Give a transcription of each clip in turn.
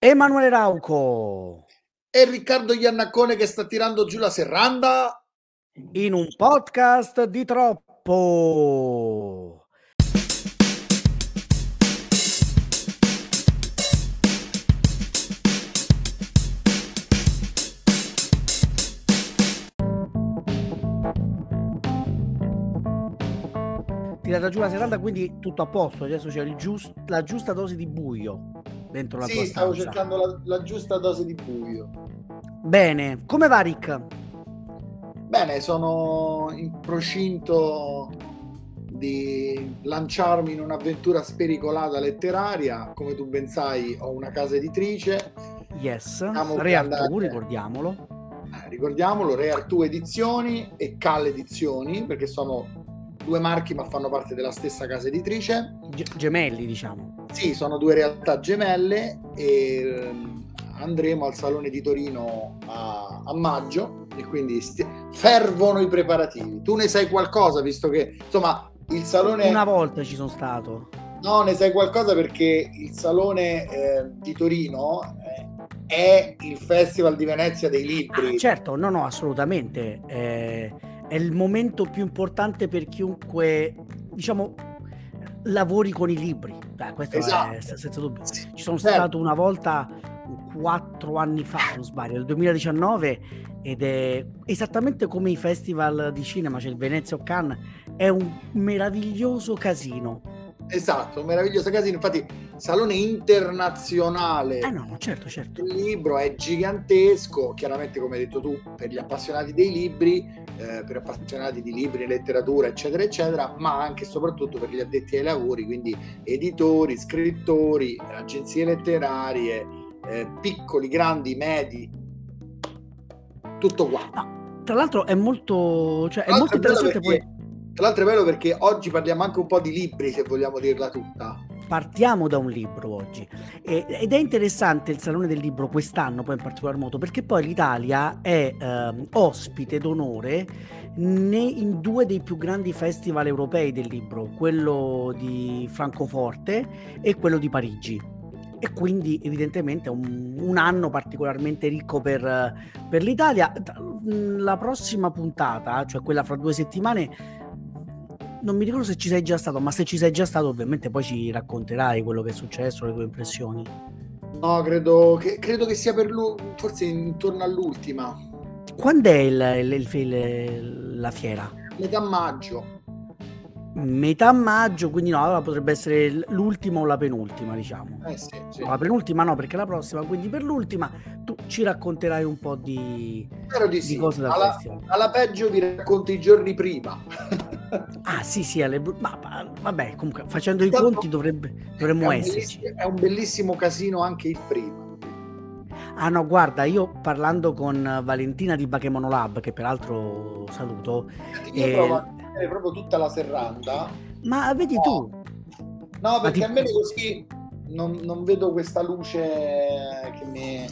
Emanuele Rauco e Riccardo Iannaccone che sta tirando giù la serranda in un podcast di troppo. Tirata giù la serranda, quindi tutto a posto. Adesso c'è giust- la giusta dose di buio dentro la sì, tua stavo stanza. cercando la, la, giusta dose di buio. Bene, come va Rick? Bene, sono in procinto di lanciarmi in un'avventura spericolata letteraria. Come tu ben sai, ho una casa editrice. Yes, Re Artù, ricordiamolo. Eh, ricordiamolo, Re Artù Edizioni e Cal Edizioni, perché sono due marchi ma fanno parte della stessa casa editrice. G- gemelli, diciamo. Sì, sono due realtà gemelle e um, andremo al Salone di Torino a, a maggio e quindi sti- fervono i preparativi. Tu ne sai qualcosa, visto che insomma il Salone... Una volta ci sono stato. No, ne sai qualcosa perché il Salone eh, di Torino eh, è il Festival di Venezia dei libri. Ah, certo, no, no, assolutamente. Eh, è il momento più importante per chiunque, diciamo, lavori con i libri. Beh, questo esatto. è senza dubbio. Ci sono certo. stato una volta quattro anni fa, se non sbaglio, nel 2019 ed è esattamente come i festival di cinema, c'è il Venezia o Cannes, è un meraviglioso casino. Esatto, un meraviglioso casino. Infatti, salone internazionale. Eh no, certo, certo. Il libro è gigantesco, chiaramente come hai detto tu, per gli appassionati dei libri, eh, per appassionati di libri, letteratura, eccetera, eccetera, ma anche e soprattutto per gli addetti ai lavori, quindi editori, scrittori, agenzie letterarie, eh, piccoli, grandi, medi, tutto qua. No, tra l'altro è molto, cioè, è molto interessante perché, poi... Tra l'altro è bello perché oggi parliamo anche un po' di libri, se vogliamo dirla tutta. Partiamo da un libro oggi e, ed è interessante il Salone del Libro quest'anno poi in particolar modo perché poi l'Italia è eh, ospite d'onore in due dei più grandi festival europei del libro, quello di Francoforte e quello di Parigi e quindi evidentemente un, un anno particolarmente ricco per, per, l'Italia. La prossima puntata, cioè quella fra due settimane, non mi ricordo se ci sei già stato, ma se ci sei già stato ovviamente poi ci racconterai quello che è successo, le tue impressioni. No, credo che, credo che sia per lui, forse intorno all'ultima. Quando è il, il, il, la fiera? Metà maggio metà maggio, quindi no, allora potrebbe essere l'ultima o la penultima, diciamo. Eh sì, sì. No, la penultima no, perché la prossima, quindi per l'ultima tu ci racconterai un po' di, Spero di, di sì. cose da alla, alla, peggio vi racconto i giorni prima. ah sì sì, alle, ma, ma, vabbè, comunque facendo i conti dovrebbe, dovremmo esserci. È un bellissimo casino anche il primo. Ah no, guarda, io parlando con Valentina di Bachemono Lab, che peraltro saluto. Io eh, provo proprio tutta la serranda. Ma vedi no. tu? No, perché ti... a me così non, non, vedo questa luce che mi...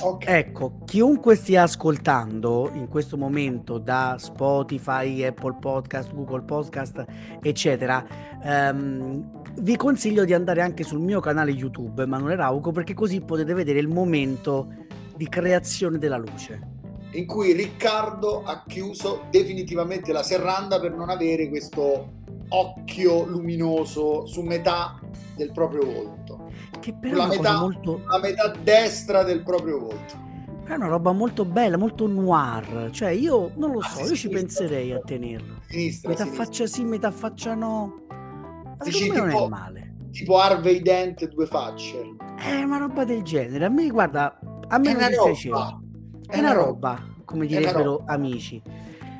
Okay. Ecco, chiunque stia ascoltando in questo momento da Spotify, Apple Podcast, Google Podcast, eccetera, ehm, vi consiglio di andare anche sul mio canale YouTube, Emanuele Rauco, perché così potete vedere il momento di creazione della luce in cui Riccardo ha chiuso definitivamente la serranda per non avere questo occhio luminoso su metà del proprio volto. Che però la metà, molto... la metà destra del proprio volto. È una roba molto bella, molto noir. Cioè, io non lo Ah, so, sì, io sì, ci sinistra. penserei a tenerlo. Sinistra, Metà sinistra. faccia sì, metà faccia no. Ma Dici me non tipo- è male. Tipo Harvey Dent due facce. È una roba del genere. A me, guarda, a me È non dispiaceva. roba. È una roba, come È una direbbero roba. amici.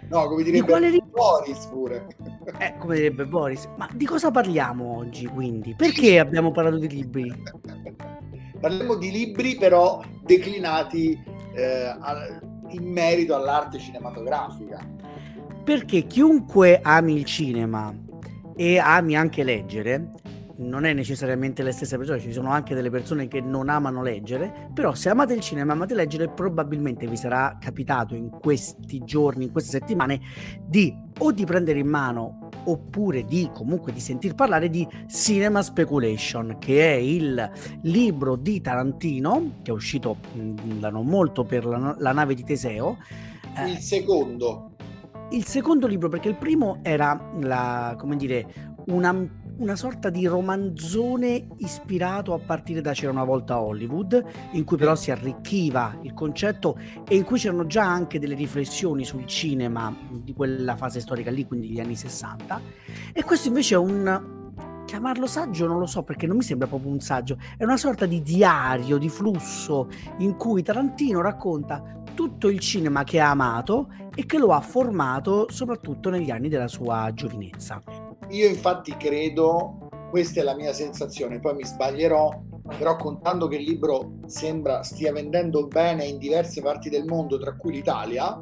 No, come Di direbbe quale ri- Boris pure. Eh, come direbbe Boris. Ma di cosa parliamo oggi, quindi? Perché abbiamo parlato di libri? Parliamo di libri però declinati eh, in merito all'arte cinematografica. Perché chiunque ami il cinema e ami anche leggere, non è necessariamente le stesse persone, ci sono anche delle persone che non amano leggere, però se amate il cinema, amate leggere, probabilmente vi sarà capitato in questi giorni, in queste settimane, di o di prendere in mano oppure di comunque di sentir parlare di Cinema Speculation, che è il libro di Tarantino che è uscito da non molto per la, la nave di Teseo. Il secondo. Il secondo libro, perché il primo era la, come dire, una una sorta di romanzone ispirato a partire da C'era una volta Hollywood, in cui però si arricchiva il concetto e in cui c'erano già anche delle riflessioni sul cinema di quella fase storica lì, quindi gli anni 60. E questo invece è un chiamarlo saggio non lo so perché non mi sembra proprio un saggio, è una sorta di diario, di flusso in cui Tarantino racconta tutto il cinema che ha amato e che lo ha formato soprattutto negli anni della sua giovinezza. Io infatti credo, questa è la mia sensazione, poi mi sbaglierò, però contando che il libro sembra stia vendendo bene in diverse parti del mondo, tra cui l'Italia,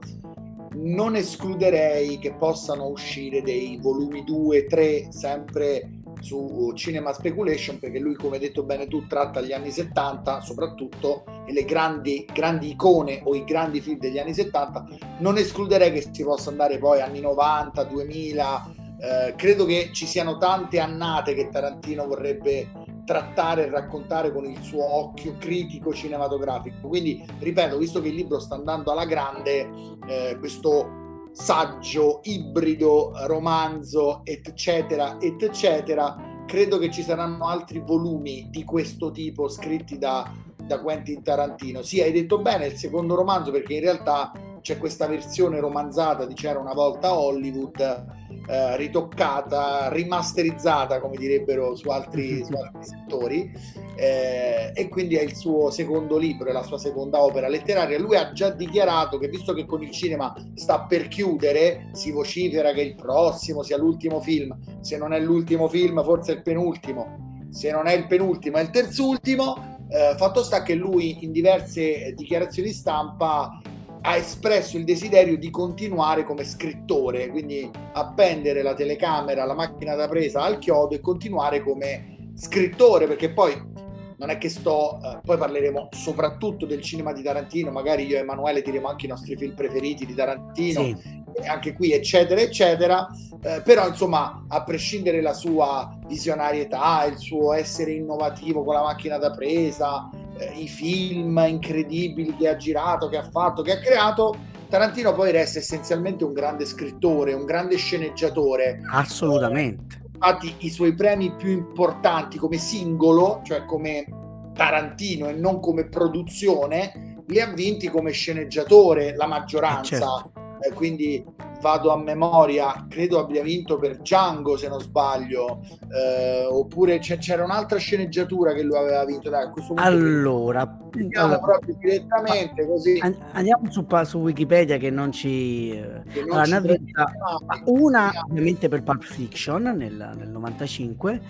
non escluderei che possano uscire dei volumi 2, 3, sempre su Cinema Speculation, perché lui, come detto bene tu, tratta gli anni 70 soprattutto e le grandi, grandi icone o i grandi film degli anni 70. Non escluderei che si possa andare poi anni 90, 2000, eh, credo che ci siano tante annate che Tarantino vorrebbe trattare e raccontare con il suo occhio critico cinematografico. Quindi, ripeto, visto che il libro sta andando alla grande, eh, questo saggio, ibrido, romanzo, eccetera, eccetera, credo che ci saranno altri volumi di questo tipo scritti da, da Quentin Tarantino. Sì, hai detto bene il secondo romanzo perché in realtà c'è questa versione romanzata di C'era una volta Hollywood eh, ritoccata, rimasterizzata, come direbbero su altri, su altri settori, eh, e quindi è il suo secondo libro, è la sua seconda opera letteraria. Lui ha già dichiarato che visto che con il cinema sta per chiudere, si vocifera che il prossimo sia l'ultimo film, se non è l'ultimo film forse è il penultimo, se non è il penultimo è il terzultimo. Eh, fatto sta che lui in diverse dichiarazioni stampa ha espresso il desiderio di continuare come scrittore, quindi appendere la telecamera, la macchina da presa al chiodo e continuare come scrittore, perché poi non è che sto, eh, poi parleremo soprattutto del cinema di Tarantino, magari io e Emanuele diremo anche i nostri film preferiti di Tarantino, sì. Anche qui eccetera eccetera, eh, però insomma a prescindere la sua visionarietà, il suo essere innovativo con la macchina da presa, eh, i film incredibili che ha girato, che ha fatto, che ha creato, Tarantino poi resta essenzialmente un grande scrittore, un grande sceneggiatore. Assolutamente. Infatti i suoi premi più importanti come singolo, cioè come Tarantino e non come produzione, li ha vinti come sceneggiatore la maggioranza. Eh certo. Eh, quindi vado a memoria, credo abbia vinto per Django se non sbaglio, eh, oppure c'era un'altra sceneggiatura che lui aveva vinto. Dai, allora, andiamo proprio direttamente così. Andiamo su, su Wikipedia che non ci... Che non allora, ci vita, una ovviamente per Pulp Fiction nel, nel 95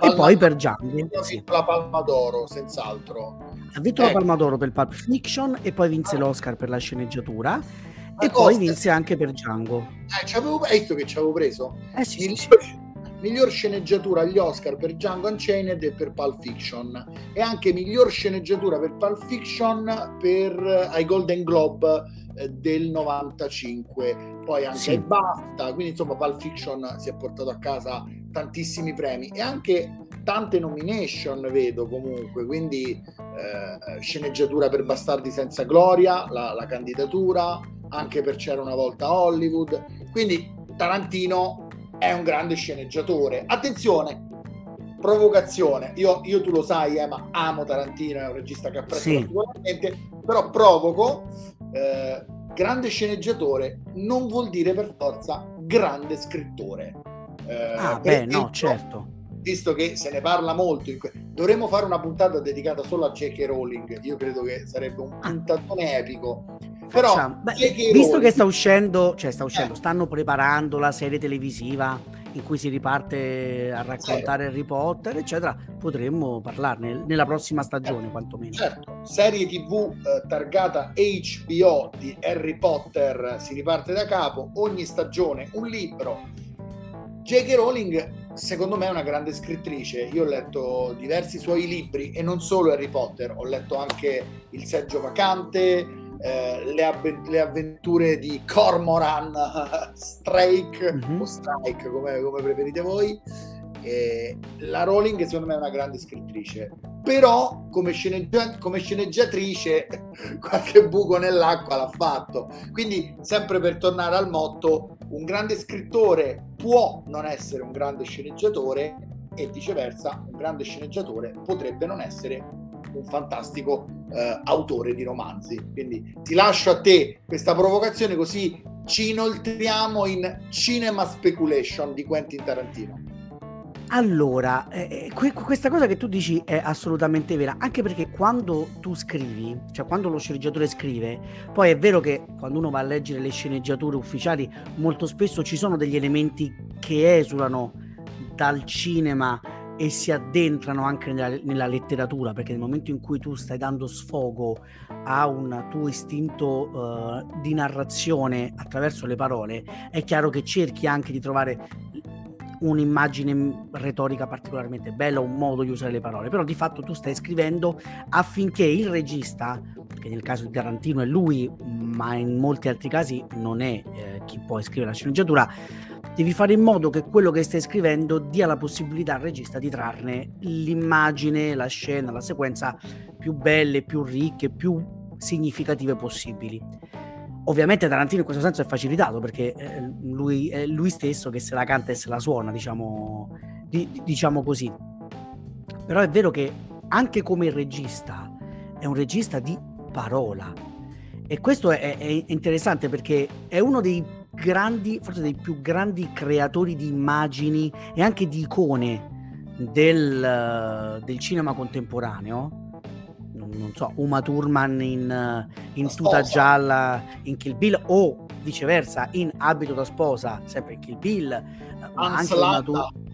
e poi per Django. Ha vinto la Palma d'Oro, senz'altro. Ha vinto eh. la Palma d'Oro per Pulp Fiction e poi vinse ah. l'Oscar per la sceneggiatura e poi vinse anche per Django. Eh, hai visto che ci avevo preso? Eh sì, miglior, sì. miglior sceneggiatura agli Oscar per Django Unchained e per Pulp Fiction. E anche miglior sceneggiatura per Pulp Fiction per, eh, ai Golden Globe eh, del 95. Poi anche sì. BAFTA, quindi insomma Pulp Fiction si è portato a casa tantissimi premi e anche tante nomination vedo comunque, quindi eh, sceneggiatura per Bastardi senza gloria, la, la candidatura, anche per C'era una volta Hollywood. Quindi Tarantino è un grande sceneggiatore. Attenzione, provocazione. Io, io tu lo sai, eh, ma amo Tarantino, è un regista che apprezzo sì. sicuramente, però provoco. Eh, grande sceneggiatore non vuol dire per forza grande scrittore. Eh, ah, beh, no, certo visto che se ne parla molto, que- dovremmo fare una puntata dedicata solo a J.K. Rowling. Io credo che sarebbe un puntatone epico. Però, Beh, visto che sta uscendo, cioè sta uscendo, eh. stanno preparando la serie televisiva in cui si riparte a raccontare Harry Potter, eccetera, potremmo parlarne nella prossima stagione, eh, quantomeno. Certo, serie TV eh, targata HBO di Harry Potter si riparte da capo, ogni stagione un libro. J.K. Rowling secondo me è una grande scrittrice. Io ho letto diversi suoi libri e non solo Harry Potter, ho letto anche Il seggio vacante, eh, le, avve- le, avventure di Cormoran Strike mm-hmm. o Strike come, come preferite voi. Eh, la Rowling secondo me è una grande scrittrice. Però come, sceneggia- come, sceneggiatrice qualche buco nell'acqua l'ha fatto. Quindi sempre per tornare al motto un grande scrittore può non essere un grande sceneggiatore e viceversa un grande sceneggiatore potrebbe non essere un fantastico eh, autore di romanzi. Quindi ti lascio a te questa provocazione così ci inoltriamo in cinema speculation di Quentin Tarantino. Allora, eh, que- questa cosa che tu dici è assolutamente vera, anche perché quando tu scrivi, cioè quando lo sceneggiatore scrive, poi è vero che quando uno va a leggere le sceneggiature ufficiali, molto spesso ci sono degli elementi che esulano dal cinema e si addentrano anche nella, nella, letteratura, perché nel momento in cui tu stai dando sfogo a un tuo istinto uh, di narrazione attraverso le parole, è chiaro che cerchi anche di trovare un'immagine retorica particolarmente bella, un modo di usare le parole, però di fatto tu stai scrivendo affinché il regista, che nel caso di Tarantino è lui, ma in molti altri casi non è eh, chi poi scrive la sceneggiatura, devi fare in modo che quello che stai scrivendo dia la possibilità al regista di trarne l'immagine, la scena, la sequenza più belle, più ricche, più significative possibili. Ovviamente Tarantino in questo senso è facilitato perché eh, lui è lui stesso che se la canta e se la suona, diciamo, di, diciamo così. Però è vero che anche come regista è un regista di parola. E questo è, è interessante perché è uno dei grandi, forse dei più grandi creatori di immagini e anche di icone del, del cinema contemporaneo non so, Uma Thurman in, in tuta gialla in Kill Bill o viceversa in abito da sposa, sempre in Kill Bill, ma anche Uma Thurman.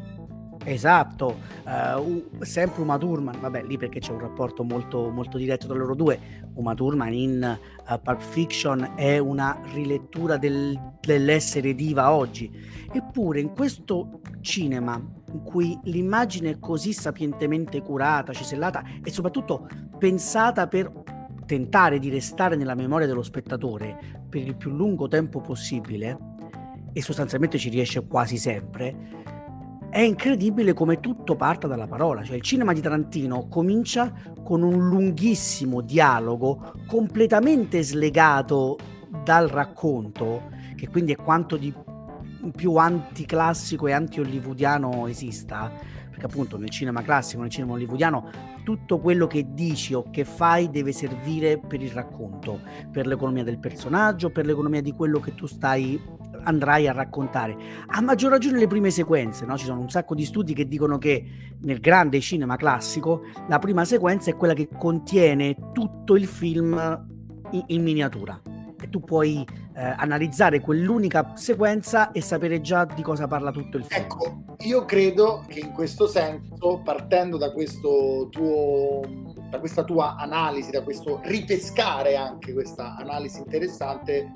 Esatto, uh, sempre Uma Thurman, vabbè lì perché c'è un rapporto molto, molto diretto tra loro due, Uma Thurman in uh, Pulp Fiction è una rilettura del, dell'essere diva oggi, eppure in questo cinema in cui l'immagine è così sapientemente curata, cesellata e soprattutto pensata per tentare di restare nella memoria dello spettatore per il più lungo tempo possibile, e sostanzialmente ci riesce quasi sempre, è incredibile come tutto parta dalla parola. Cioè il cinema di Tarantino comincia con un lunghissimo dialogo completamente slegato dal racconto, che quindi è quanto di più anticlassico e anti-hollywoodiano esista, perché appunto nel cinema classico, nel cinema hollywoodiano, tutto quello che dici o che fai deve servire per il racconto, per l'economia del personaggio, per l'economia di quello che tu stai andrai a raccontare. A maggior ragione le prime sequenze, no? ci sono un sacco di studi che dicono che nel grande cinema classico la prima sequenza è quella che contiene tutto il film in, in miniatura e tu puoi eh, analizzare quell'unica sequenza e sapere già di cosa parla tutto il film. Ecco, io credo che in questo senso, partendo da questo tuo da questa tua analisi, da questo ripescare anche questa analisi interessante,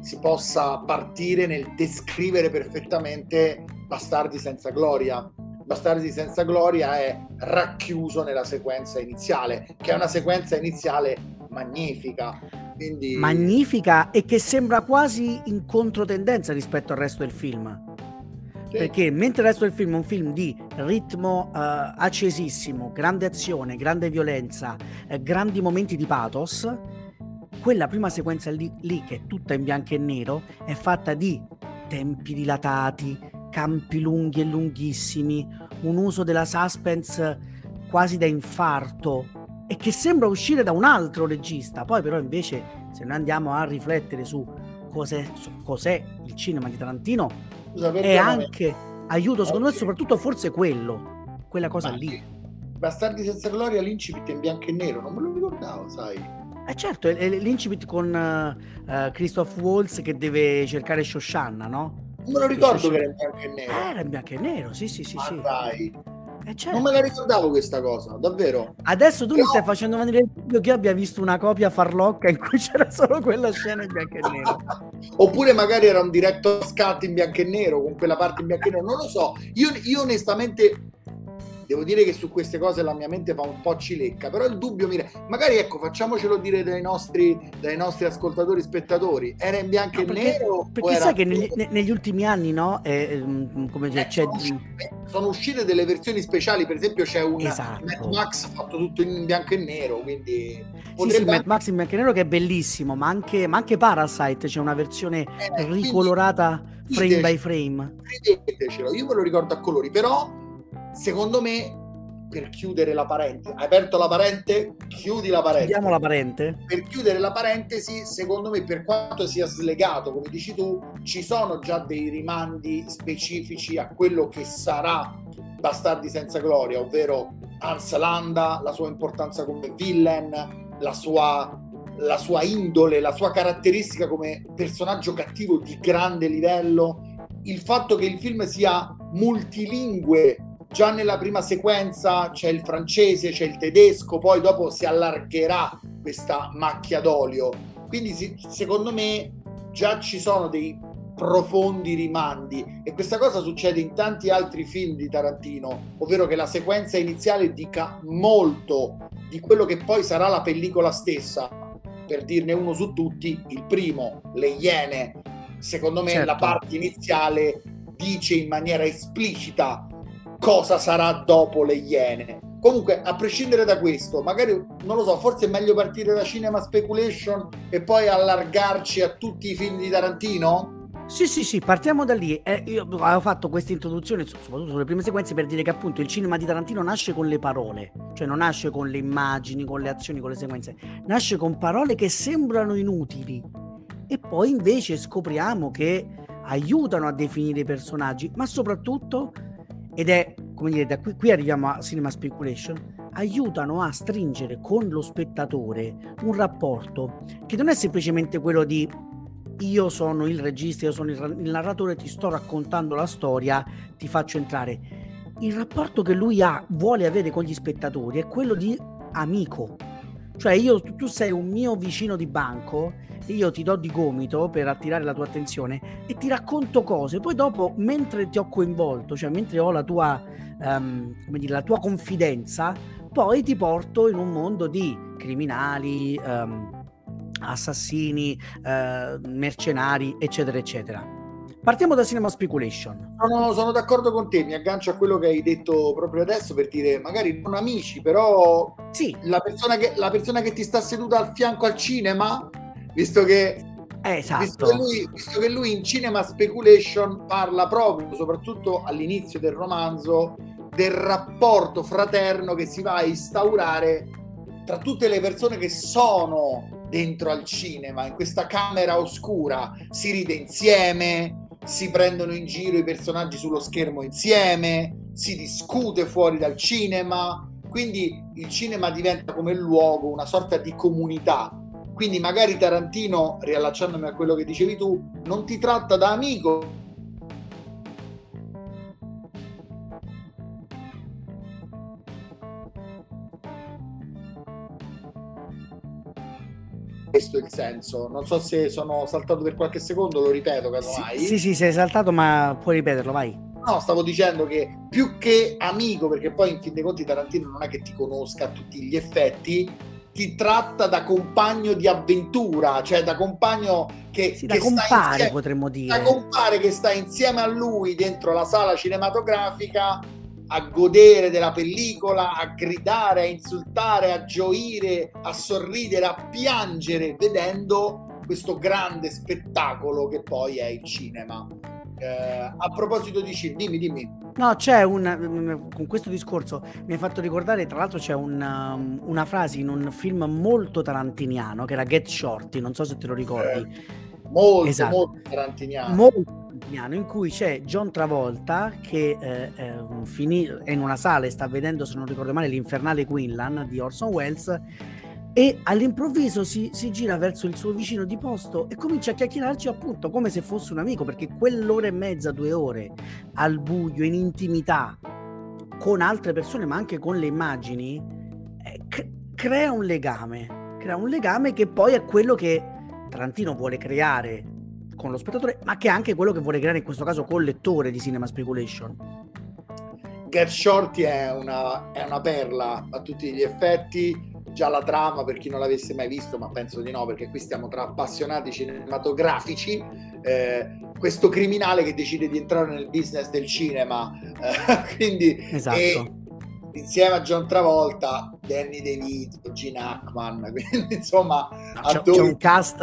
si possa partire nel descrivere perfettamente Bastardi senza gloria. Bastardi senza gloria è racchiuso nella sequenza iniziale, che è una sequenza iniziale magnifica quindi... Magnifica e che sembra quasi in controtendenza rispetto al resto del film. Sì. Perché mentre il resto del film è un film di ritmo uh, accesissimo, grande azione, grande violenza, eh, grandi momenti di pathos, quella prima sequenza lì, lì, che è tutta in bianco e nero, è fatta di tempi dilatati, campi lunghi e lunghissimi, un uso della suspense quasi da infarto, e che sembra uscire da un altro regista. Poi però invece se noi andiamo a riflettere su cos'è, su cos'è il cinema di Tarantino è anche aiuto secondo me soprattutto forse quello, quella cosa Ma lì. Bastardi senza gloria l'incipit in bianco e nero, non me lo ricordavo, sai. Eh certo, è l'incipit con uh, Christoph Waltz che deve cercare Shoshanna, no? Non me lo ricordo che era in bianco e nero. Eh, era in bianco e nero, sì, sì, sì. Ma sì. dai. Eh certo. Non me la ricordavo questa cosa, davvero. Adesso tu Però... mi stai facendo venire il dubbio che io abbia visto una copia farlocca in cui c'era solo quella scena in bianco e nero. Oppure magari era un diretto scat in bianco e nero, con quella parte in bianco e nero, non lo so. Io, io onestamente devo dire che su queste cose la mia mente fa un po' cilecca, però il dubbio mi... Magari ecco, facciamocelo dire dai nostri, dai nostri ascoltatori spettatori, era in bianco no, e nero? Perché sai che negli, negli, ultimi anni, no, eh, come eh, c'è... Sono uscite, sono, uscite, delle versioni speciali, per esempio c'è un esatto. Mad Max fatto tutto in bianco e nero, quindi... Sì, sì, Mad Max in bianco e nero che è bellissimo, ma anche, ma anche Parasite c'è una versione eh, ricolorata frame by frame. Credetecelo, io ve lo ricordo a colori, però secondo me per chiudere la parentesi, hai aperto la parente, chiudi la parentesi. Chiudiamo la parente. Per chiudere la parentesi, secondo me, per quanto sia slegato, come dici tu, ci sono già dei rimandi specifici a quello che sarà Bastardi senza gloria, ovvero Hans Landa, la sua importanza come villain, la sua, la sua indole, la sua caratteristica come personaggio cattivo di grande livello, il fatto che il film sia multilingue già nella prima sequenza c'è il francese, c'è il tedesco, poi dopo si allargherà questa macchia d'olio. Quindi secondo me già ci sono dei profondi rimandi e questa cosa succede in tanti altri film di Tarantino, ovvero che la sequenza iniziale dica molto di quello che poi sarà la pellicola stessa. Per dirne uno su tutti, il primo, Le Iene, secondo me certo. la parte iniziale dice in maniera esplicita cosa sarà dopo le Iene. Comunque, a prescindere da questo, magari non lo so, forse è meglio partire da Cinema Speculation e poi allargarci a tutti i film di Tarantino? Sì, sì, sì, partiamo da lì. Eh, io avevo fatto questa introduzione, soprattutto sulle prime sequenze, per dire che appunto il cinema di Tarantino nasce con le parole, cioè non nasce con le immagini, con le azioni, con le sequenze, nasce con parole che sembrano inutili e poi invece scopriamo che aiutano a definire i personaggi, ma soprattutto ed è, come dire, da qui, qui arriviamo a Cinema Speculation, aiutano a stringere con lo spettatore un rapporto che non è semplicemente quello di io sono il regista, io sono il, il narratore, ti sto raccontando la storia, ti faccio entrare. Il rapporto che lui ha, vuole avere con gli spettatori è quello di amico. Cioè io, tu sei un mio vicino di banco io ti do di gomito per attirare la tua attenzione e ti racconto cose. Poi dopo, mentre ti ho coinvolto, cioè mentre ho la tua, um, dire, la tua confidenza, poi ti porto in un mondo di criminali, um, assassini, uh, mercenari, eccetera, eccetera. Partiamo da Cinema Speculation. Sono, sono, d'accordo con te, mi aggancio a quello che hai detto proprio adesso per dire magari non amici, però sì. la, persona che, la persona che ti sta seduta al fianco al cinema visto che, esatto. visto, che lui, visto che lui in Cinema Speculation parla proprio, soprattutto all'inizio del romanzo, del rapporto fraterno che si va a instaurare tra tutte le persone che sono dentro al cinema, in questa camera oscura, si ride insieme, si prendono in giro i personaggi sullo schermo insieme, si discute fuori dal cinema, quindi il cinema diventa come luogo, una sorta di comunità. Quindi magari Tarantino, riallacciandomi a quello che dicevi tu, non ti tratta da amico, questo è il senso. Non so se sono saltato per qualche secondo, lo ripeto, casomai. Sì, sì, sì, sei saltato, ma puoi ripeterlo, vai. No, stavo dicendo che più che amico, perché poi in fin dei conti Tarantino non è che ti conosca a tutti gli effetti, ti tratta da compagno di avventura, cioè da compagno che, sì, che da compare, insieme, potremmo dire. Da compare che sta insieme a lui dentro la sala cinematografica a godere della pellicola, a gridare, a insultare, a gioire, a sorridere, a piangere vedendo questo grande spettacolo che poi è il cinema. Eh, a proposito di cinema, dimmi, dimmi. No, c'è un con questo discorso mi hai fatto ricordare, tra l'altro c'è un, um, una frase in un film molto tarantiniano che era Get Shorty, non so se te lo ricordi. Eh, molto, esatto. molto tarantiniano. Molto tarantiniano, in cui c'è John Travolta che eh, eh, finì, è in una sala e sta vedendo, se non ricordo male, l'infernale Quinlan di Orson Welles e all'improvviso si, si, gira verso il suo vicino di posto e comincia a chiacchierarci appunto come se fosse un amico perché quell'ora e mezza, due ore al buio, in intimità con altre persone ma anche con le immagini eh, crea un legame crea un legame che poi è quello che Tarantino vuole creare con lo spettatore ma che è anche quello che vuole creare in questo caso col lettore di Cinema Speculation Get Shorty è una, è una perla a tutti gli effetti già la trama per chi non l'avesse mai visto, ma penso di no, perché qui stiamo tra appassionati cinematografici. Eh, questo criminale che decide di entrare nel business del cinema, eh, quindi esatto. e, insieme a John Travolta, Danny DeVito, Gene Hackman, quindi insomma c'è, c'è un cast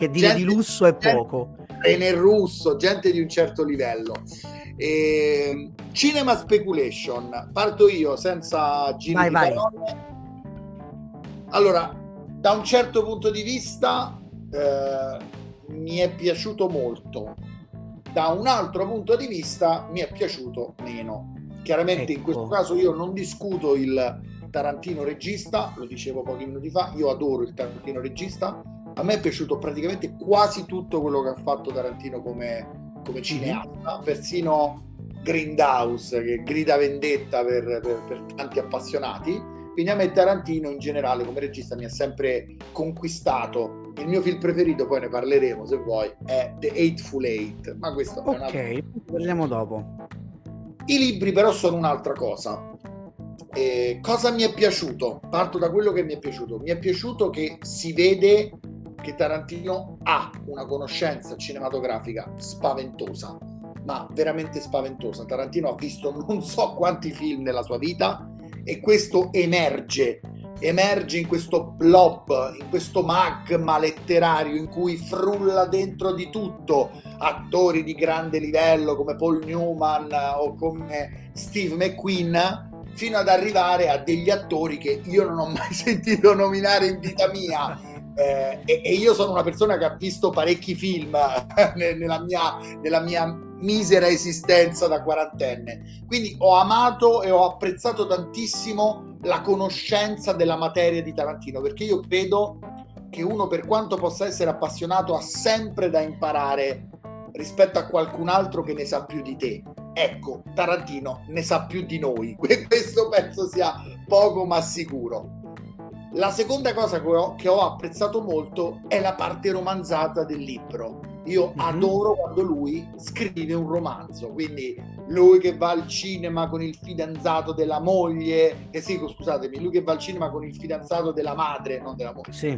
che dire gente, di lusso è poco. E nel russo, gente di un certo livello. E, cinema Speculation, parto io senza giri vai, vai. Allora, da un certo punto di vista eh, mi è piaciuto molto, da un altro punto di vista mi è piaciuto meno. Chiaramente ecco. in questo ecco. caso io non discuto il Tarantino regista, lo dicevo pochi minuti fa, io adoro il Tarantino regista, a me è piaciuto praticamente quasi tutto quello che ha fatto Tarantino come, come cineasta, persino Grindhouse che grida vendetta per, per, per tanti appassionati quindi a me Tarantino in generale come regista mi ha sempre conquistato. Il mio film preferito, poi ne parleremo se vuoi, è The Eightful Eight. Ma questo ok, è Ok, parliamo dopo. I libri però sono un'altra cosa. Eh, cosa mi è piaciuto? Parto da quello che mi è piaciuto. Mi è piaciuto che si vede che Tarantino ha una conoscenza cinematografica spaventosa, ma veramente spaventosa. Tarantino ha visto non so quanti film nella sua vita e questo emerge, emerge in questo blob, in questo magma letterario in cui frulla dentro di tutto attori di grande livello come Paul Newman o come Steve McQueen fino ad arrivare a degli attori che io non ho mai sentito nominare in vita mia. Eh, e, e, io sono una persona che ha visto parecchi film nella mia, nella mia misera esistenza da quarantenne. Quindi ho amato e ho apprezzato tantissimo la conoscenza della materia di Tarantino, perché io credo che uno per quanto possa essere appassionato ha sempre da imparare rispetto a qualcun altro che ne sa più di te. Ecco, Tarantino ne sa più di noi, questo penso sia poco ma sicuro. La seconda cosa che ho, che ho apprezzato molto è la parte romanzata del libro io mm-hmm. adoro quando lui scrive un romanzo, quindi lui che va al cinema con il fidanzato della moglie, eh sì, scusatemi, lui che va al cinema con il fidanzato della madre, non della moglie. Sì.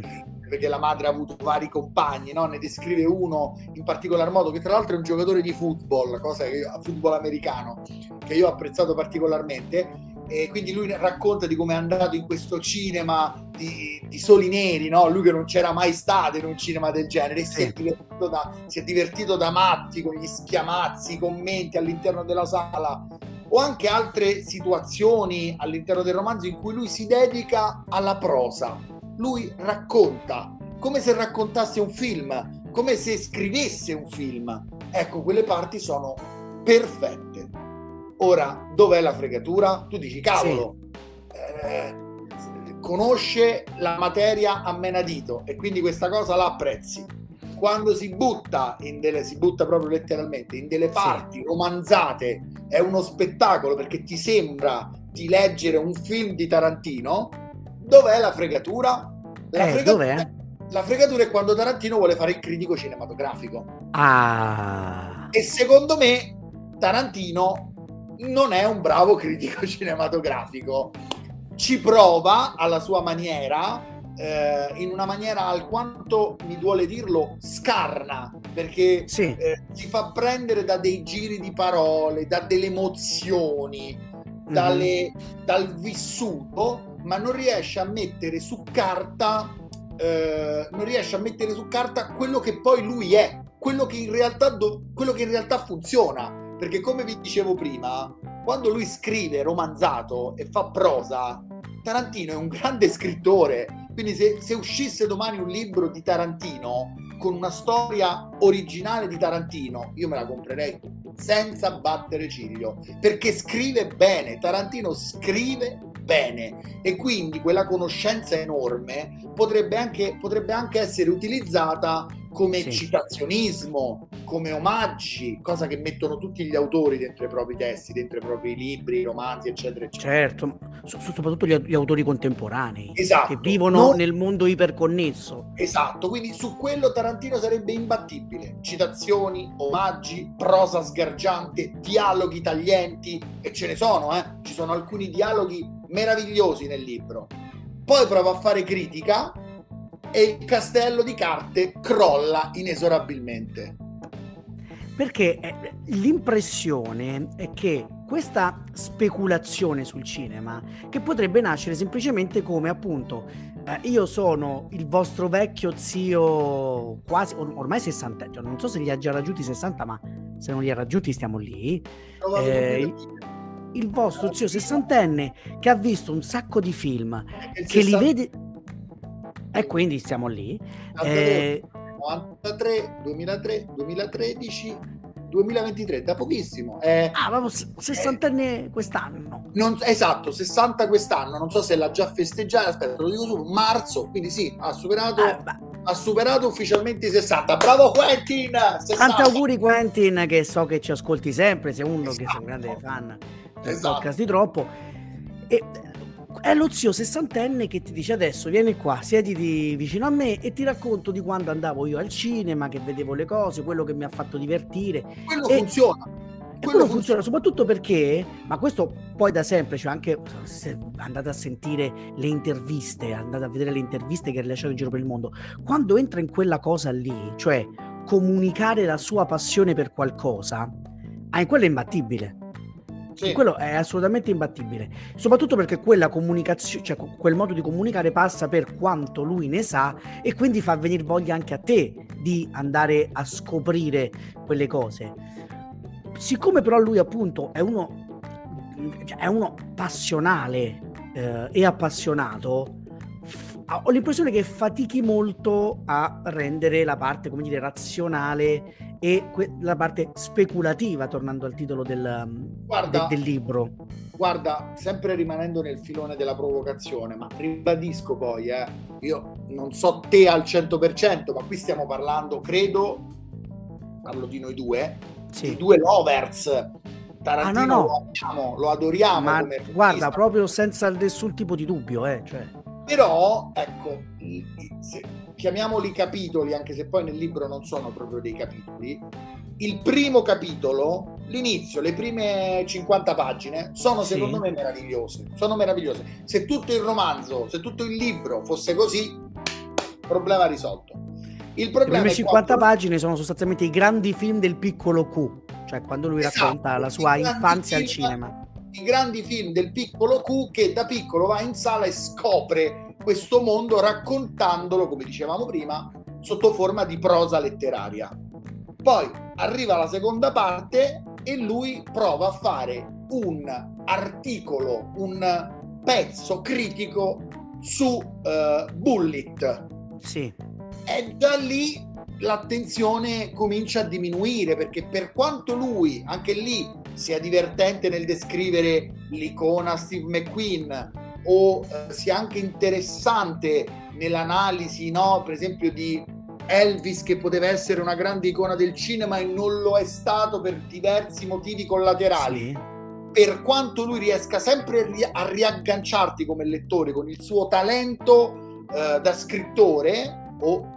Perché la madre ha avuto vari compagni, no? ne descrive uno in particolar modo, che tra l'altro è un giocatore di football, cosa che io, football americano, che io ho apprezzato particolarmente e quindi lui racconta di come è andato in questo cinema di, di, soli neri, no? lui che non c'era mai stato in un cinema del genere si, è divertito da, si è divertito da matti con gli schiamazzi, i commenti all'interno della sala o anche altre situazioni all'interno del romanzo in cui lui si dedica alla prosa. Lui racconta come se raccontasse un film, come se scrivesse un film. Ecco, quelle parti sono perfette. Ora, dov'è la fregatura? Tu dici, cavolo, sì. eh, conosce la materia a menadito e quindi questa cosa la apprezzi. Quando si butta, in delle, si butta proprio letteralmente, in delle parti sì. romanzate, è uno spettacolo perché ti sembra di leggere un film di Tarantino, dov'è la fregatura? La, eh, fregatura, dov'è? la fregatura è quando Tarantino vuole fare il critico cinematografico. Ah. E secondo me Tarantino non è un bravo critico cinematografico. Ci prova alla sua maniera, eh, in una maniera alquanto, mi duole dirlo, scarna, perché sì. eh, si fa prendere da dei giri di parole, da delle emozioni, mm-hmm. dalle, dal vissuto, ma non riesce a mettere su carta, eh, non riesce a mettere su carta quello che poi lui è, quello che in realtà, do, quello che in realtà funziona perché come vi dicevo prima, quando lui scrive romanzato e fa prosa, Tarantino è un grande scrittore, quindi se, se uscisse domani un libro di Tarantino con una storia originale di Tarantino, io me la comprerei senza battere ciglio, perché scrive bene, Tarantino scrive bene. E quindi quella conoscenza enorme potrebbe anche, potrebbe anche essere utilizzata come sì. citazionismo, come omaggi, cosa che mettono tutti gli autori dentro i propri testi, dentro i propri libri, i romanzi, eccetera, eccetera. Certo, soprattutto gli, gli autori contemporanei esatto. che vivono non... nel mondo iperconnesso. Esatto, quindi su quello Tarantino sarebbe imbattibile. Citazioni, omaggi, prosa sgargiante, dialoghi taglienti, e ce ne sono, eh? Ci sono alcuni dialoghi meravigliosi nel libro. Poi prova a fare critica e il castello di carte crolla inesorabilmente. Perché eh, l'impressione è che questa speculazione sul cinema, che potrebbe nascere semplicemente come appunto eh, io sono il vostro vecchio zio quasi or- ormai 60, cioè non so se li ha già raggiunti 60, ma se non li ha raggiunti stiamo lì. Eh, il vostro zio sessantenne che ha visto un sacco di film, che 60... li vede e quindi siamo lì. 93, 2003, 2013, 2023, da pochissimo. Eh, ah, proprio 60 anni quest'anno. Non, esatto, 60 quest'anno. Non so se l'ha già festeggiata. Aspetta, lo dico su marzo. Quindi sì, ha superato. Ah, ha superato ufficialmente i 60. Bravo Quentin! 60. Tanti auguri Quentin, che so che ci ascolti sempre, sei uno esatto. che sei un grande fan del esatto. podcast di troppo. E è lo zio sessantenne che ti dice adesso vieni qua, siediti vicino a me e ti racconto di quando andavo io al cinema, che vedevo le cose, quello che mi ha fatto divertire. Quello e, funziona. Quello, quello funziona. soprattutto perché, ma questo poi da sempre, cioè anche se andate a sentire le interviste, andate a vedere le interviste che ha rilasciato in giro per il mondo, quando entra in quella cosa lì, cioè comunicare la sua passione per qualcosa, ah, in quello è imbattibile sì. Quello è assolutamente imbattibile, soprattutto perché quella comunicazione, cioè quel modo di comunicare passa per quanto lui ne sa e quindi fa venire voglia anche a te di andare a scoprire quelle cose. Siccome però lui appunto è uno, cioè, è uno passionale eh, e appassionato, ho l'impressione che fatichi molto a rendere la parte, come dire, razionale e que- la parte speculativa, tornando al titolo del, guarda, de- del libro. Guarda, sempre rimanendo nel filone della provocazione, ma ribadisco poi, eh, io non so te al 100%, ma qui stiamo parlando, credo, parlo di noi due, sì. di due lovers Tarantino ah, no, no. Lo, amiamo, lo adoriamo. Ma guarda, proprio senza nessun tipo di dubbio, eh, cioè. Però, ecco, chiamiamoli capitoli, anche se poi nel libro non sono proprio dei capitoli, il primo capitolo, l'inizio, le prime 50 pagine, sono sì. secondo me meravigliose. Sono meravigliose. Se tutto il romanzo, se tutto il libro fosse così, problema risolto. Il problema le prime 50 quando... pagine sono sostanzialmente i grandi film del piccolo Q, cioè quando lui esatto, racconta la sua infanzia al cinema i grandi film del piccolo Q che da piccolo va in sala e scopre questo mondo raccontandolo, come dicevamo prima, sotto forma di prosa letteraria. Poi arriva la seconda parte e lui prova a fare un articolo, un pezzo critico su uh, Bullet. Sì. E da lì l'attenzione comincia a diminuire perché per quanto lui, anche lì, sia divertente nel descrivere l'icona Steve McQueen o eh, sia anche interessante nell'analisi, no? per esempio, di Elvis che poteva essere una grande icona del cinema e non lo è stato per diversi motivi collaterali. Sì. Per quanto lui riesca sempre a riagganciarti come lettore con il suo talento eh, da scrittore o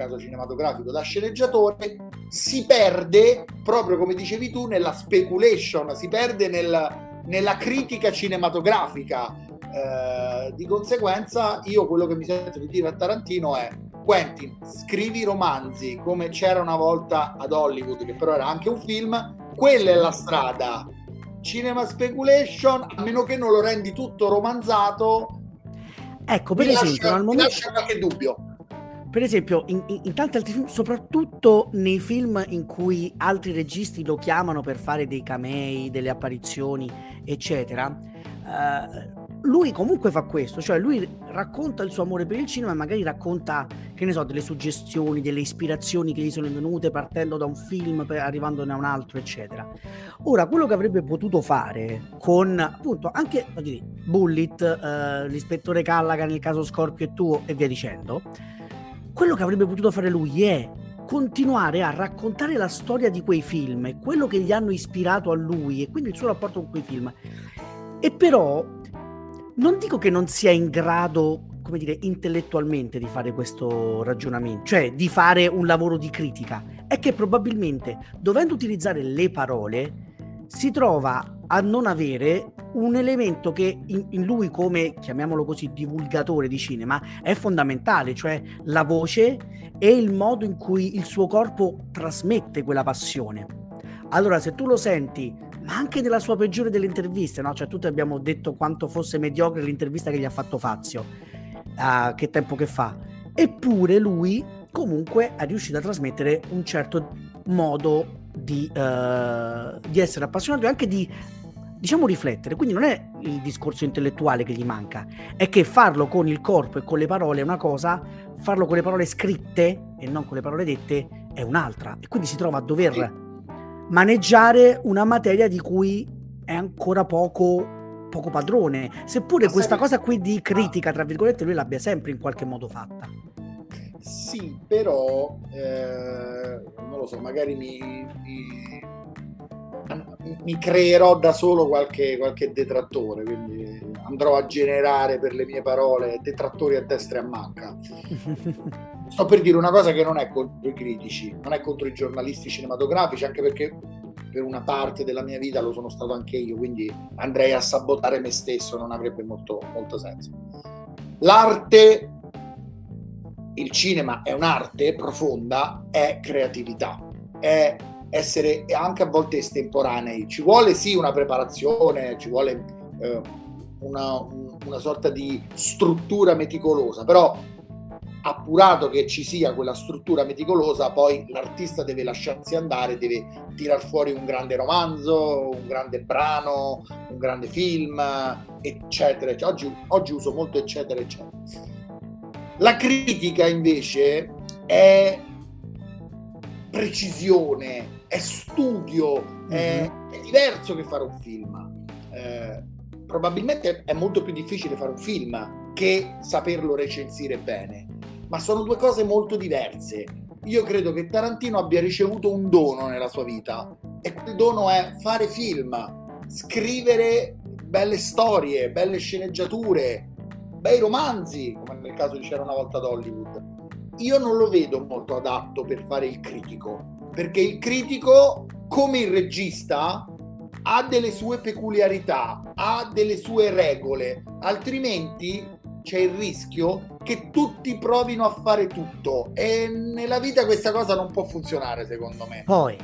caso cinematografico da sceneggiatore, si perde, proprio come dicevi tu, nella speculation, si perde nel, nella critica cinematografica. Eh, di conseguenza, io quello che mi sento di dire a Tarantino è Quentin, scrivi romanzi come c'era una volta ad Hollywood, che però era anche un film, quella è la strada. Cinema speculation, a meno che non lo rendi tutto romanzato. Ecco, per esempio, lascia, al momento... lascia qualche dubbio per esempio, in, in, tanti altri film, soprattutto nei film in cui altri registi lo chiamano per fare dei camei, delle apparizioni, eccetera, eh, lui comunque fa questo, cioè lui racconta il suo amore per il cinema e magari racconta, che ne so, delle suggestioni, delle ispirazioni che gli sono venute partendo da un film, arrivandone a un altro, eccetera. Ora, quello che avrebbe potuto fare con, appunto, anche dire, Bullet, eh, l'ispettore Callaghan nel caso Scorpio e tuo e via dicendo, quello che avrebbe potuto fare lui è continuare a raccontare la storia di quei film, quello che gli hanno ispirato a lui e quindi il suo rapporto con quei film. E però non dico che non sia in grado, come dire, intellettualmente di fare questo ragionamento, cioè di fare un lavoro di critica, è che probabilmente dovendo utilizzare le parole si trova a non avere un elemento che in, in, lui come, chiamiamolo così, divulgatore di cinema è fondamentale, cioè la voce e il modo in cui il suo corpo trasmette quella passione. Allora, se tu lo senti, ma anche nella sua peggiore delle interviste, no? Cioè, tutti abbiamo detto quanto fosse mediocre l'intervista che gli ha fatto Fazio, uh, che tempo che fa. Eppure lui comunque è riuscito a trasmettere un certo modo di, uh, di essere appassionato e anche di diciamo riflettere. Quindi non è il discorso intellettuale che gli manca, è che farlo con il corpo e con le parole è una cosa, farlo con le parole scritte e non con le parole dette è un'altra. E quindi si trova a dover sì. maneggiare una materia di cui è ancora poco, poco padrone. Seppure Ma questa cosa qui di critica, tra virgolette, lui l'abbia sempre in qualche modo fatta. Sì, però eh, non lo so, magari mi, mi, mi, creerò da solo qualche, qualche detrattore, quindi andrò a generare per le mie parole detrattori a destra e a manca. Sto per dire una cosa che non è contro i critici, non è contro i giornalisti cinematografici, anche perché per una parte della mia vita lo sono stato anche io, quindi andrei a sabotare me stesso, non avrebbe molto, molto senso. L'arte il cinema è un'arte profonda, è creatività, è essere anche a volte estemporanei. Ci vuole sì una preparazione, ci vuole eh, una, una sorta di struttura meticolosa, però appurato che ci sia quella struttura meticolosa, poi l'artista deve lasciarsi andare, deve tirar fuori un grande romanzo, un grande brano, un grande film, eccetera. Oggi, oggi uso molto eccetera, eccetera. La critica invece è precisione, è studio, mm-hmm. è, mhm. è, diverso che fare un film. Eh, probabilmente è molto più difficile fare un film che saperlo recensire bene, ma sono due cose molto diverse. Io credo che Tarantino abbia ricevuto un dono nella sua vita e quel dono è fare film, scrivere belle storie, belle sceneggiature, bei romanzi, come nel caso di C'era una volta ad Hollywood. Io non lo vedo molto adatto per fare il critico, perché il critico, come il regista, ha delle sue peculiarità, ha delle sue regole, altrimenti c'è il rischio che tutti provino a fare tutto e nella vita questa cosa non può funzionare secondo me. Poi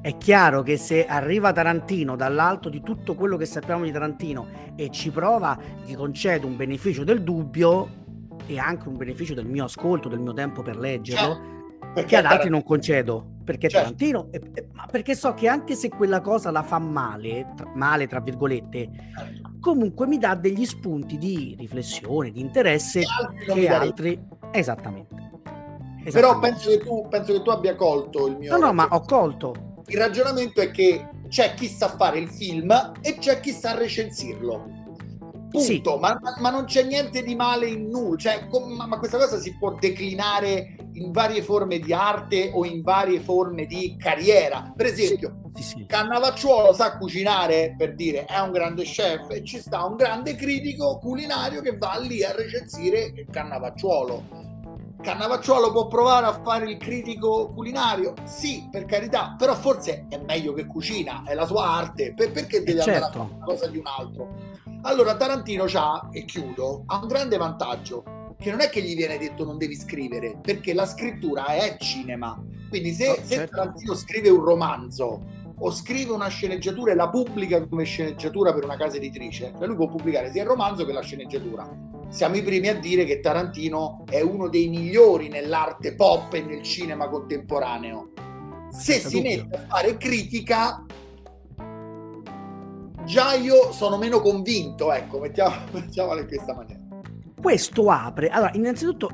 è chiaro che se arriva Tarantino dall'alto di tutto quello che sappiamo di Tarantino e ci prova, gli concedo un beneficio del dubbio e anche un beneficio del mio ascolto, del mio tempo per leggerlo, certo. Perché ad altri non concedo. Perché certo. Tarantino, ma perché so che anche se quella cosa la fa male, tra, male tra virgolette, certo. comunque mi dà degli spunti di riflessione, di interesse che altri... Esattamente. Esattamente. Però penso che, tu, penso che tu abbia colto il mio... No, no, ma ho colto il ragionamento è che c'è chi sa fare il film e c'è chi sa recensirlo. Punto, sì. ma, ma, non c'è niente di male in nulla, cioè, ma, ma, questa cosa si può declinare in varie forme di arte o in varie forme di carriera. Per esempio, sì, sì, Cannavacciuolo sa cucinare per dire è un grande chef e ci sta un grande critico culinario che va lì a recensire Cannavacciuolo Cannavacciuolo può provare a fare il critico culinario? Sì, per carità, però forse è meglio che cucina, è la sua arte, per, perché deve certo. andare a fare una cosa di un altro? Allora Tarantino ha, e chiudo, ha un grande vantaggio, che non è che gli viene detto non devi scrivere, perché la scrittura è cinema. Quindi se, oh, se certo. Tarantino scrive un romanzo o scrive una sceneggiatura e la pubblica come sceneggiatura per una casa editrice, cioè lui può pubblicare sia il romanzo che la sceneggiatura siamo i primi a dire che Tarantino è uno dei migliori nell'arte pop e nel cinema contemporaneo. Se si mette a fare critica, già io sono meno convinto, ecco, mettiamo, mettiamola in questa maniera. Questo apre, allora, innanzitutto,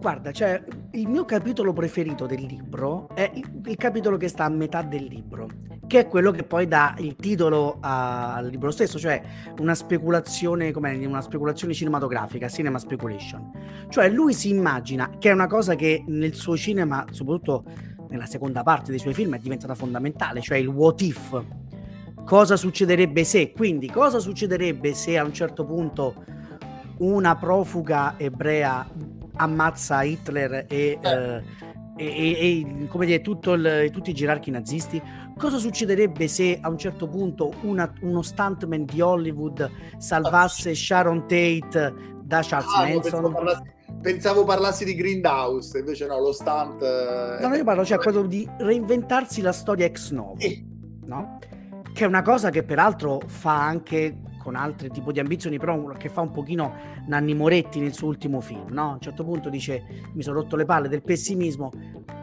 guarda, cioè, il mio capitolo preferito del libro è il, il capitolo che sta a metà del libro che è quello che poi dà il titolo al libro stesso, cioè una speculazione, come una speculazione cinematografica, cinema speculation. Cioè lui si immagina, che è una cosa che nel suo cinema, soprattutto nella seconda parte dei suoi film è diventata fondamentale, cioè il what if. Cosa succederebbe se? Quindi cosa succederebbe se a un certo punto una profuga ebrea ammazza Hitler e, eh. eh, e, e, e come dire, il, tutti i gerarchi nazisti? Cosa succederebbe se a un certo punto una, uno stuntman di Hollywood salvasse Sharon Tate da Charles ah, Manson? Pensavo parlassi, di Greenhouse, invece no, lo stunt... No, no, io parlo cioè quello di reinventarsi la storia ex novo, sì. no? Che è una cosa che peraltro fa anche con altri tipi di ambizioni, però che fa un pochino Nanni Moretti nel suo ultimo film, no? A un certo punto dice, mi sono rotto le palle del pessimismo,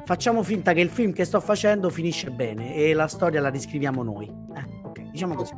facciamo finta che il film che sto facendo finisce bene e la storia la riscriviamo noi. Eh, ok, diciamo così.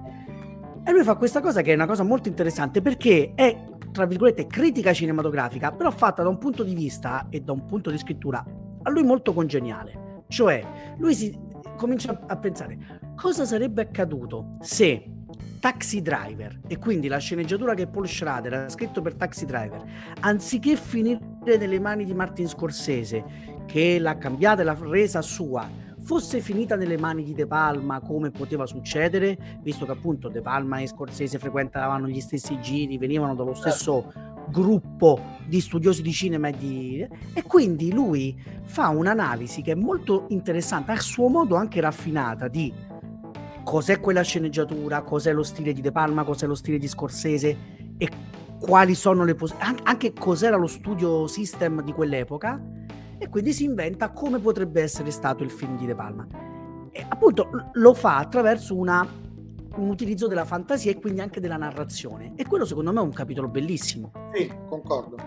E lui fa questa cosa che è una cosa molto interessante perché è, tra virgolette, critica cinematografica, però fatta da un punto di vista e da un punto di scrittura a lui molto congeniale. Cioè, lui si comincia a pensare cosa sarebbe accaduto se Taxi Driver. E quindi la sceneggiatura che Paul Schrader ha scritto per Taxi Driver, anziché finire nelle mani di Martin Scorsese, che l'ha cambiata e l'ha resa sua, fosse finita nelle mani di De Palma come poteva succedere, visto che appunto De Palma e Scorsese frequentavano gli stessi giri, venivano dallo stesso gruppo di studiosi di cinema e di... e quindi lui fa un'analisi che è molto interessante, a suo modo anche raffinata di cos'è quella sceneggiatura, cos'è lo stile di De Palma, cos'è lo stile di Scorsese e quali sono le possibilità, anche cos'era lo studio system di quell'epoca e quindi si inventa come potrebbe essere stato il film di De Palma. E appunto lo fa attraverso una, un utilizzo della fantasia e quindi anche della narrazione e quello secondo me è un capitolo bellissimo. Sì, concordo.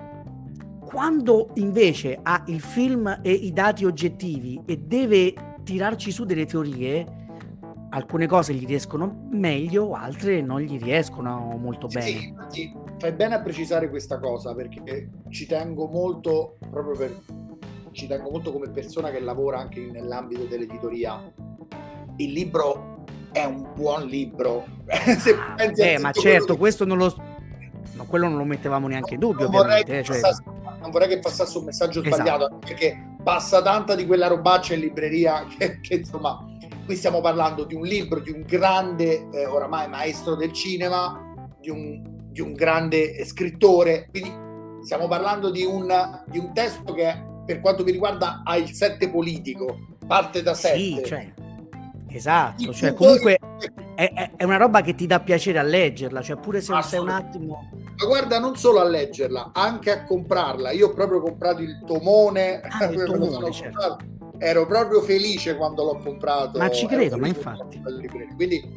Quando invece ha il film e i dati oggettivi e deve tirarci su delle teorie, alcune cose gli riescono meglio, altre non gli riescono molto bene. Sì, sì, fai bene a precisare questa cosa perché ci tengo molto proprio per ci tengo molto come persona che lavora anche nell'ambito dell'editoria. Il libro è un buon libro. Se pensi eh, ma certo, questo non lo no, quello non lo mettevamo neanche in dubbio, non vorrei, eh, cioè... passasse, non vorrei che passasse un messaggio esatto. sbagliato, perché passa tanta di quella robaccia in libreria che, che insomma Qui stiamo parlando di un libro di un grande, eh, oramai maestro del cinema, di un, di un, grande scrittore, quindi stiamo parlando di un, di un testo che per quanto mi riguarda ha il 7 politico, parte da 7. Sì, cioè, esatto, cioè, comunque è, è, una roba che ti dà piacere a leggerla, cioè pure se non sei un attimo... Ma guarda, non solo a leggerla, anche a comprarla. Io ho proprio comprato il tomone, ah, il tomone certo ero proprio felice quando l'ho comprato. Ma ci credo, ma infatti. Quindi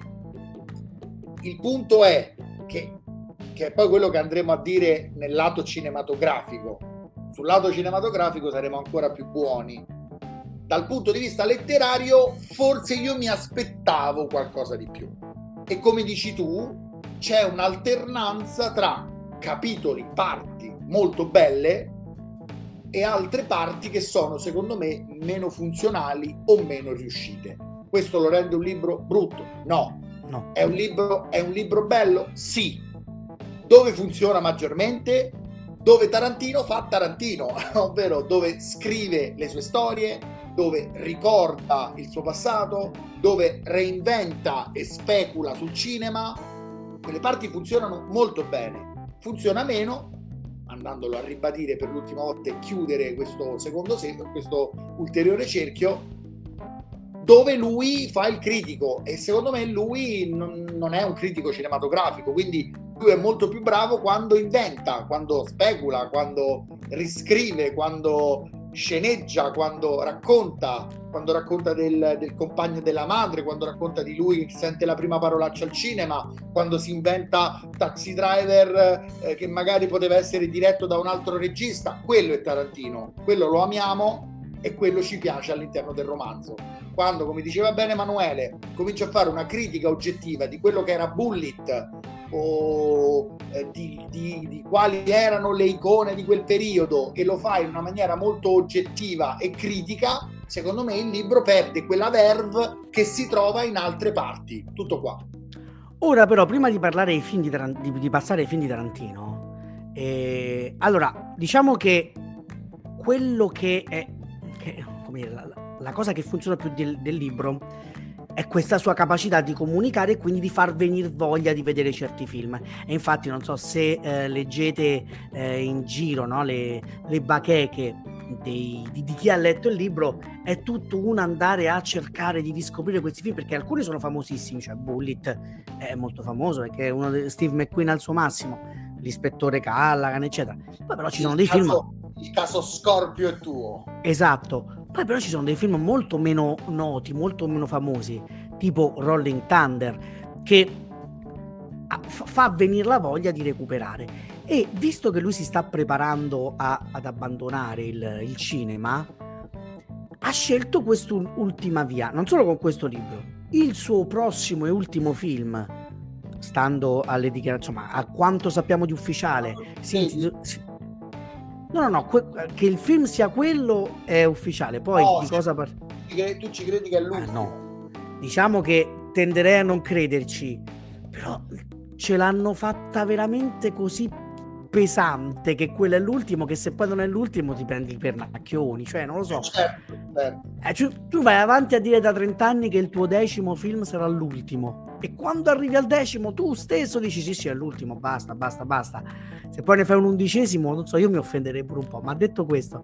il punto è che, che è poi quello che andremo a dire nel lato cinematografico. Sul lato cinematografico saremo ancora più buoni. Dal punto di vista letterario, forse io mi aspettavo qualcosa di più. E come dici tu, c'è un'alternanza tra capitoli, parti molto belle e altre parti che sono secondo me meno funzionali o meno riuscite. Questo lo rende un libro brutto? No. no. È, un libro, è un libro bello? Sì. Dove funziona maggiormente? Dove Tarantino fa Tarantino, ovvero dove scrive le sue storie, dove ricorda il suo passato, dove reinventa e specula sul cinema. Quelle parti funzionano molto bene. Funziona meno andandolo a ribadire per l'ultima volta e chiudere questo secondo questo ulteriore cerchio dove lui fa il critico. E secondo me lui non, non, è un critico cinematografico, quindi lui è molto più bravo quando inventa, quando specula, quando riscrive, quando sceneggia, quando racconta, quando racconta del, del, compagno della madre, quando racconta di lui che sente la prima parolaccia al cinema, quando si inventa Taxi Driver eh, che magari poteva essere diretto da un altro regista, quello è Tarantino, quello lo amiamo e quello ci piace all'interno del romanzo. Quando, come diceva bene Emanuele, comincia a fare una critica oggettiva di quello che era Bullet o eh, di, di, di, quali erano le icone di quel periodo e lo fa in una maniera molto oggettiva e critica, secondo me il libro perde quella verve che si trova in altre parti. Tutto qua. Ora però, prima di parlare ai film di, di, di passare ai film di Tarantino, eh, allora, diciamo che quello che è che, come dire, la, la cosa che funziona più del, del libro è questa sua capacità di comunicare e quindi di far venire voglia di vedere certi film. E infatti non so se eh, leggete eh, in giro no, le, le bacheche dei, di, di, chi ha letto il libro, è tutto un andare a cercare di riscoprire questi film, perché alcuni sono famosissimi, cioè Bullet è molto famoso perché è uno di Steve McQueen al suo massimo, l'ispettore Callaghan, eccetera. Poi però ci sono dei caso, film... Il caso Scorpio è tuo. Esatto, poi però ci sono dei film molto meno noti, molto meno famosi, tipo Rolling Thunder, che fa venire la voglia di recuperare. E visto che lui si sta preparando a, ad abbandonare il, il cinema, ha scelto quest'ultima via, non solo con questo libro, il suo prossimo e ultimo film, stando alle dichiarazioni, insomma, a quanto sappiamo di ufficiale, si, si, No, no, no, que- che il film sia quello è ufficiale. Poi no, di cosa par- tu ci credi che è lui? Ah, no. Diciamo che tenderei a non crederci, però ce l'hanno fatta veramente così pesante che quello è l'ultimo che se poi non è l'ultimo ti prendi i pernacchioni cioè non lo so certo, certo. Eh, cioè, tu vai avanti a dire da 30 anni che il tuo decimo film sarà l'ultimo e quando arrivi al decimo tu stesso dici sì sì è l'ultimo basta basta basta. Se poi ne fai un undicesimo non so io mi offenderei pure un po' ma detto questo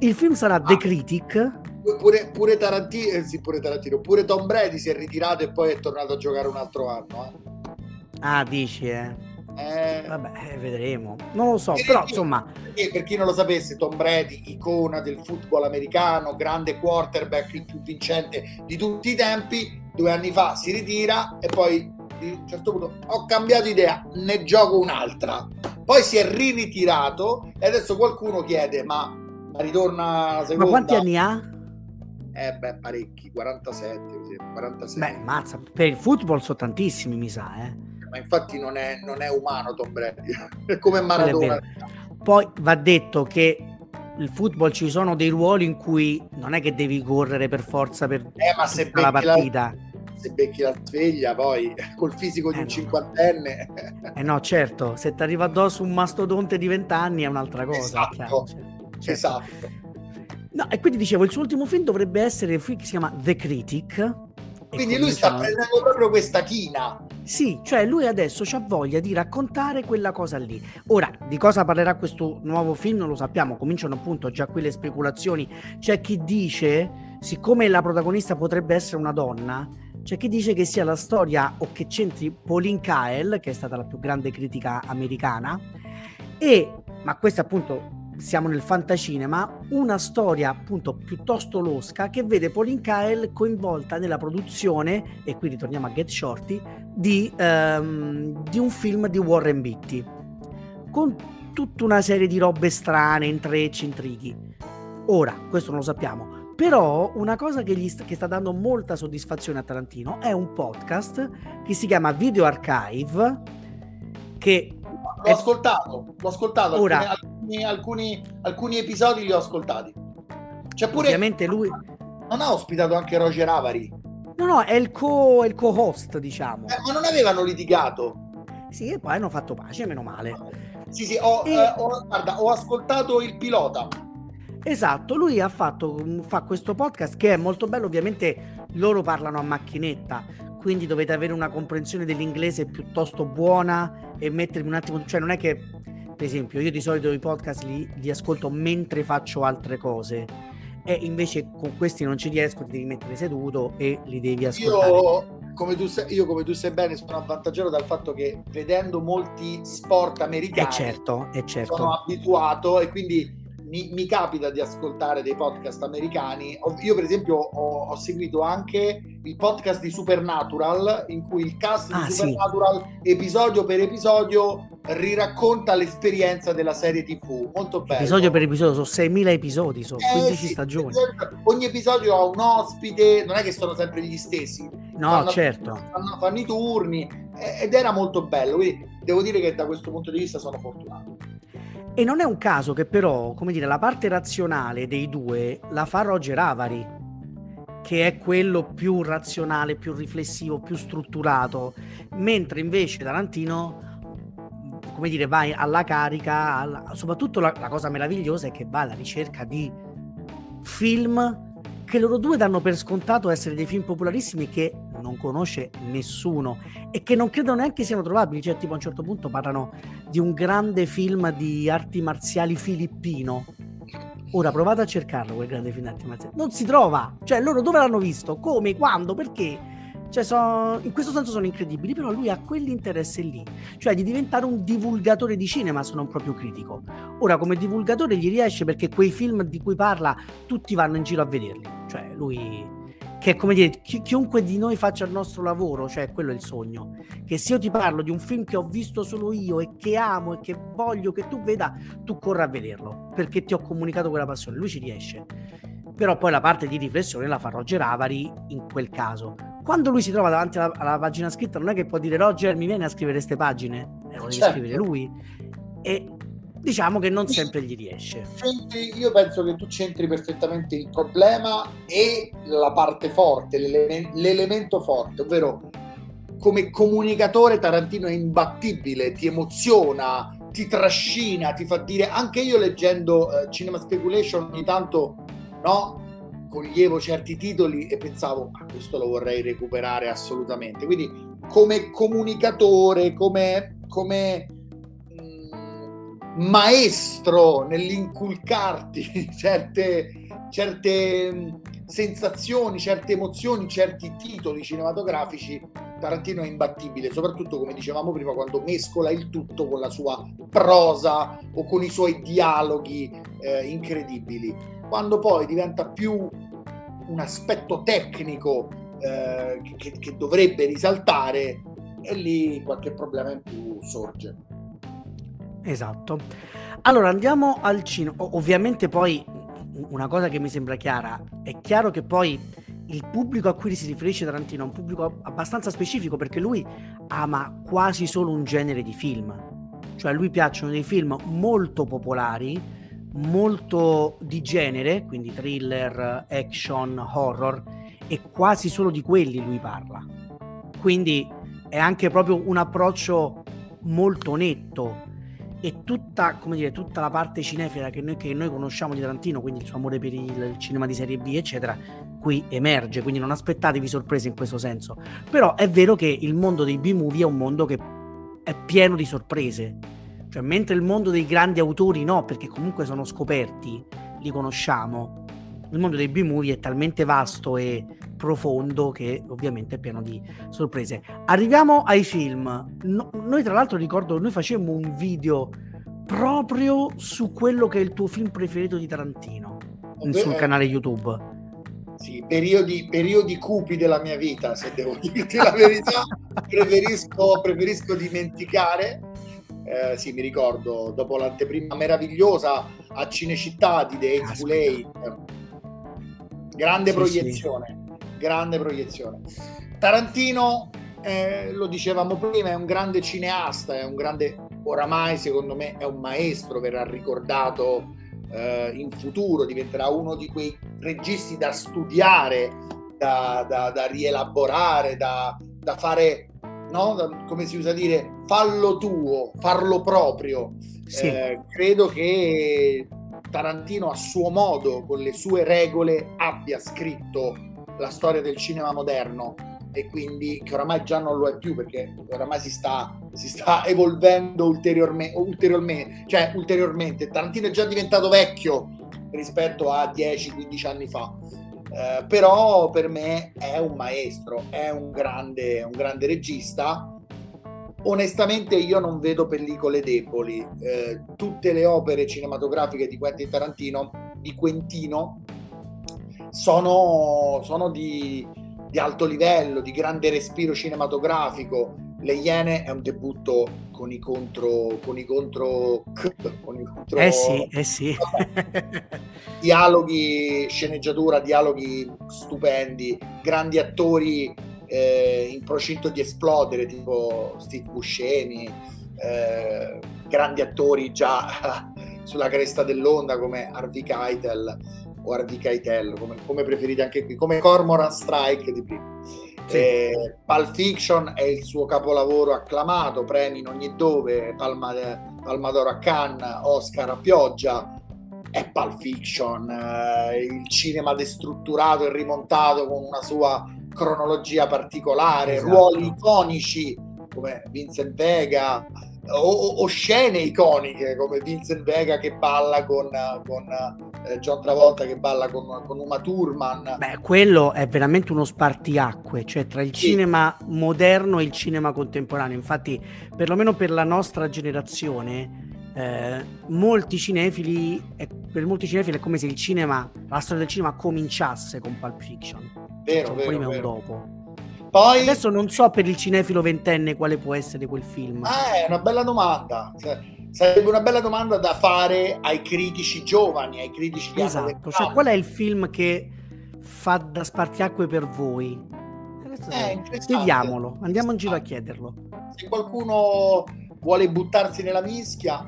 il film sarà ah, The Critic? Pure, pure, Tarantino, eh, sì, pure Tarantino pure Tom Brady si è ritirato e poi è tornato a giocare un altro anno eh. ah dici eh? Eh, Vabbè, eh, vedremo. Non lo so, però chi, insomma... Per chi non lo sapesse, Tom Brady, icona del football americano, grande quarterback, il più vincente di tutti i tempi, due anni fa si ritira e poi a un certo punto ho cambiato idea, ne gioco un'altra. Poi si è ritirato e adesso qualcuno chiede, ma, ma ritorna la seconda? Ma quanti anni ha? Eh beh, parecchi, 47, 47. Beh, mazza, per il football sono tantissimi, mi sa, eh ma infatti non è, non è umano Tom Brady, è come Maradona. Poi va detto che il football ci sono dei ruoli in cui non è che devi correre per forza per eh, la partita. La, se becchi la sveglia poi col fisico di eh un no. cinquantenne. Eh no, certo, se ti arriva addosso un mastodonte di vent'anni è un'altra cosa. Esatto. Certo. esatto. No, e quindi dicevo, il suo ultimo film dovrebbe essere un film che si chiama The Critic, quindi lui sta prendendo proprio questa china. Sì, cioè lui adesso ha voglia di raccontare quella cosa lì. Ora, di cosa parlerà questo nuovo film non lo sappiamo, cominciano appunto già quelle speculazioni. C'è chi dice, siccome la protagonista potrebbe essere una donna, c'è chi dice che sia la storia o che c'entri Pauline Kael, che è stata la più grande critica americana, e, ma questo appunto siamo nel fantacinema, una storia appunto piuttosto losca che vede Pauline Kael coinvolta nella produzione, e qui ritorniamo a Get Shorty, di, um, di un film di Warren Beatty, con tutta una serie di robe strane, intrecci, intrighi. Ora, questo non lo sappiamo, però una cosa che, gli sta, che sta dando molta soddisfazione a Tarantino è un podcast che si chiama Video Archive, che l'ho ascoltato, l'ho ascoltato. Ora, alcuni, alcuni, alcuni, episodi li ho ascoltati. C'è pure. Ovviamente lui. Non ha ospitato anche Roger Avari? No, no, è il, co, il co-host, diciamo. Eh, ma non avevano litigato? Sì, e poi hanno fatto pace, meno male. Sì, sì, ho, e... eh, ho, guarda, ho ascoltato il pilota. Esatto, lui ha fatto fa questo podcast che è molto bello, ovviamente loro parlano a macchinetta, quindi dovete avere una comprensione dell'inglese piuttosto buona e mettermi un attimo, cioè non è che, per esempio, io di solito i podcast li, li ascolto mentre faccio altre cose e invece con questi non ci riesco, ti devi mettere seduto e li devi ascoltare. Io come tu sai, io come tu sai bene sono avvantaggiato dal fatto che vedendo molti sport americani è certo, è certo. sono abituato e quindi mi, mi, capita di ascoltare dei podcast americani. Io, per esempio, ho, ho, seguito anche il podcast di Supernatural, in cui il cast ah, di Supernatural, sì. episodio per episodio, riracconta l'esperienza della serie TV. Molto bello. Episodio per episodio, sono 6.000 episodi, sono eh, 15 sì, stagioni. Ogni episodio ha un ospite, non è che sono sempre gli stessi. No, fanno, certo. Fanno, fanno i turni ed era molto bello. Quindi devo dire che da questo punto di vista sono fortunato. E non è un caso che però, come dire, la parte razionale dei due la fa Roger Avari, che è quello più razionale, più riflessivo, più strutturato, mentre invece Tarantino, come dire, va alla carica, alla... soprattutto la, la cosa meravigliosa è che va alla ricerca di film che loro due danno per scontato essere dei film popolarissimi che non conosce nessuno e che non credo neanche siano trovabili. Cioè, tipo a un certo punto parlano di un grande film di arti marziali filippino. Ora provate a cercarlo quel grande film di arti marziali. Non si trova. Cioè, loro dove l'hanno visto? Come? Quando? Perché? Cioè, so, in questo senso sono incredibili, però lui ha quell'interesse lì, cioè di diventare un divulgatore di cinema se non proprio critico. Ora, come divulgatore gli riesce perché quei film di cui parla tutti vanno in giro a vederli. Cioè, lui che è come dire, chi, chiunque di noi faccia il nostro lavoro, cioè quello è il sogno. Che se io ti parlo di un film che ho visto solo io e che amo e che voglio che tu veda, tu corra a vederlo, perché ti ho comunicato quella passione. Lui ci riesce. Però poi la parte di riflessione la fa Roger Avari in quel caso quando lui si trova davanti alla, alla, pagina scritta, non è che può dire Roger mi viene a scrivere queste pagine, eh, lo deve certo. scrivere lui. E diciamo che non sempre gli riesce. Io penso che tu c'entri perfettamente il problema e la parte forte, l'ele- l'elemento forte, ovvero come comunicatore Tarantino è imbattibile, ti emoziona, ti trascina, ti fa dire, anche io leggendo uh, Cinema Speculation ogni tanto, no? coglievo certi titoli e pensavo, ma questo lo vorrei recuperare assolutamente. Quindi come comunicatore, come, come maestro nell'inculcarti certe, certe mm, sensazioni, certe emozioni, certi titoli cinematografici, Tarantino è imbattibile, soprattutto come dicevamo prima, quando mescola il tutto con la sua prosa o con i suoi dialoghi eh, incredibili quando poi diventa più un aspetto tecnico eh, che, che, dovrebbe risaltare e lì qualche problema in più sorge. Esatto. Allora andiamo al cinema. Ovviamente poi una cosa che mi sembra chiara, è chiaro che poi il pubblico a cui si riferisce Tarantino è un pubblico abbastanza specifico perché lui ama quasi solo un genere di film. Cioè a lui piacciono dei film molto popolari molto di genere, quindi thriller, action, horror, e quasi solo di quelli lui parla. Quindi è anche proprio un approccio molto netto e tutta, come dire, tutta la parte cinefila che noi, che noi conosciamo di Tarantino, quindi il suo amore per il, cinema di serie B, eccetera, qui emerge, quindi non aspettatevi sorprese in questo senso. Però è vero che il mondo dei B-movie è un mondo che è pieno di sorprese cioè, mentre il mondo dei grandi autori no, perché comunque sono scoperti, li conosciamo. Il mondo dei B-movie è talmente vasto e profondo che ovviamente è pieno di sorprese. Arriviamo ai film. No, noi tra l'altro ricordo, noi facemmo un video proprio su quello che è il tuo film preferito di Tarantino Beh, sul canale YouTube. Sì, periodi, periodi, cupi della mia vita, se devo dirti la verità, preferisco, preferisco dimenticare eh, sì, mi ricordo, dopo l'anteprima meravigliosa a Cinecittà di The Hateful Eight. Grande sì, proiezione, sì. Grande proiezione. Tarantino, eh, lo dicevamo prima, è un grande cineasta, è un grande, oramai secondo me è un maestro, verrà ricordato eh, in futuro, diventerà uno di quei registi da studiare, da, da, da rielaborare, da, da fare no? come si usa dire, fallo tuo, farlo proprio. Sì. Eh, credo che Tarantino a suo modo, con le sue regole, abbia scritto la storia del cinema moderno e quindi che oramai già non lo è più perché oramai si sta, si sta evolvendo ulteriorme, ulteriormente, cioè ulteriormente. Tarantino è già diventato vecchio rispetto a 10-15 anni fa eh, però per me è un maestro, è un grande, un grande regista. Onestamente io non vedo pellicole deboli. Eh, tutte le opere cinematografiche di Quentin Tarantino, di Quentino, sono, sono di, di alto livello, di grande respiro cinematografico. Le Iene è un debutto con i contro con i contro, con i contro eh sì, eh sì. dialoghi, sceneggiatura, dialoghi stupendi, grandi attori eh, in procinto di esplodere, tipo Steve Buscemi, eh, grandi attori già sulla cresta dell'onda come Harvey Keitel o Harvey Keitel, come, come preferite anche qui, come Cormoran Strike di prima. Sì. Eh, Pulp Fiction è il suo capolavoro acclamato, premi in ogni dove, Palma, Palma d'Oro a Cannes, Oscar a pioggia. è Pulp Fiction, eh, il cinema destrutturato e rimontato con una sua cronologia particolare, esatto. ruoli iconici come Vincent Vega o, o, scene iconiche come Vincent Vega che balla con, con eh, John Travolta che balla con, con, Uma Thurman. Beh, quello è veramente uno spartiacque, cioè tra il sì. cinema moderno e il cinema contemporaneo. Infatti, perlomeno per la nostra generazione, eh, molti cinefili, per molti cinefili è come se il cinema, la storia del cinema cominciasse con Pulp Fiction. Vero, cioè, vero, prima vero. dopo. Poi... Adesso non so per il cinefilo ventenne quale può essere quel film. Ah, è una bella domanda. Sarebbe una bella domanda da fare ai critici giovani, ai critici di Esatto, cioè qual è il film che fa da spartiacque per voi? Eh, Chiediamolo, andiamo in giro a chiederlo. Se qualcuno vuole buttarsi nella mischia,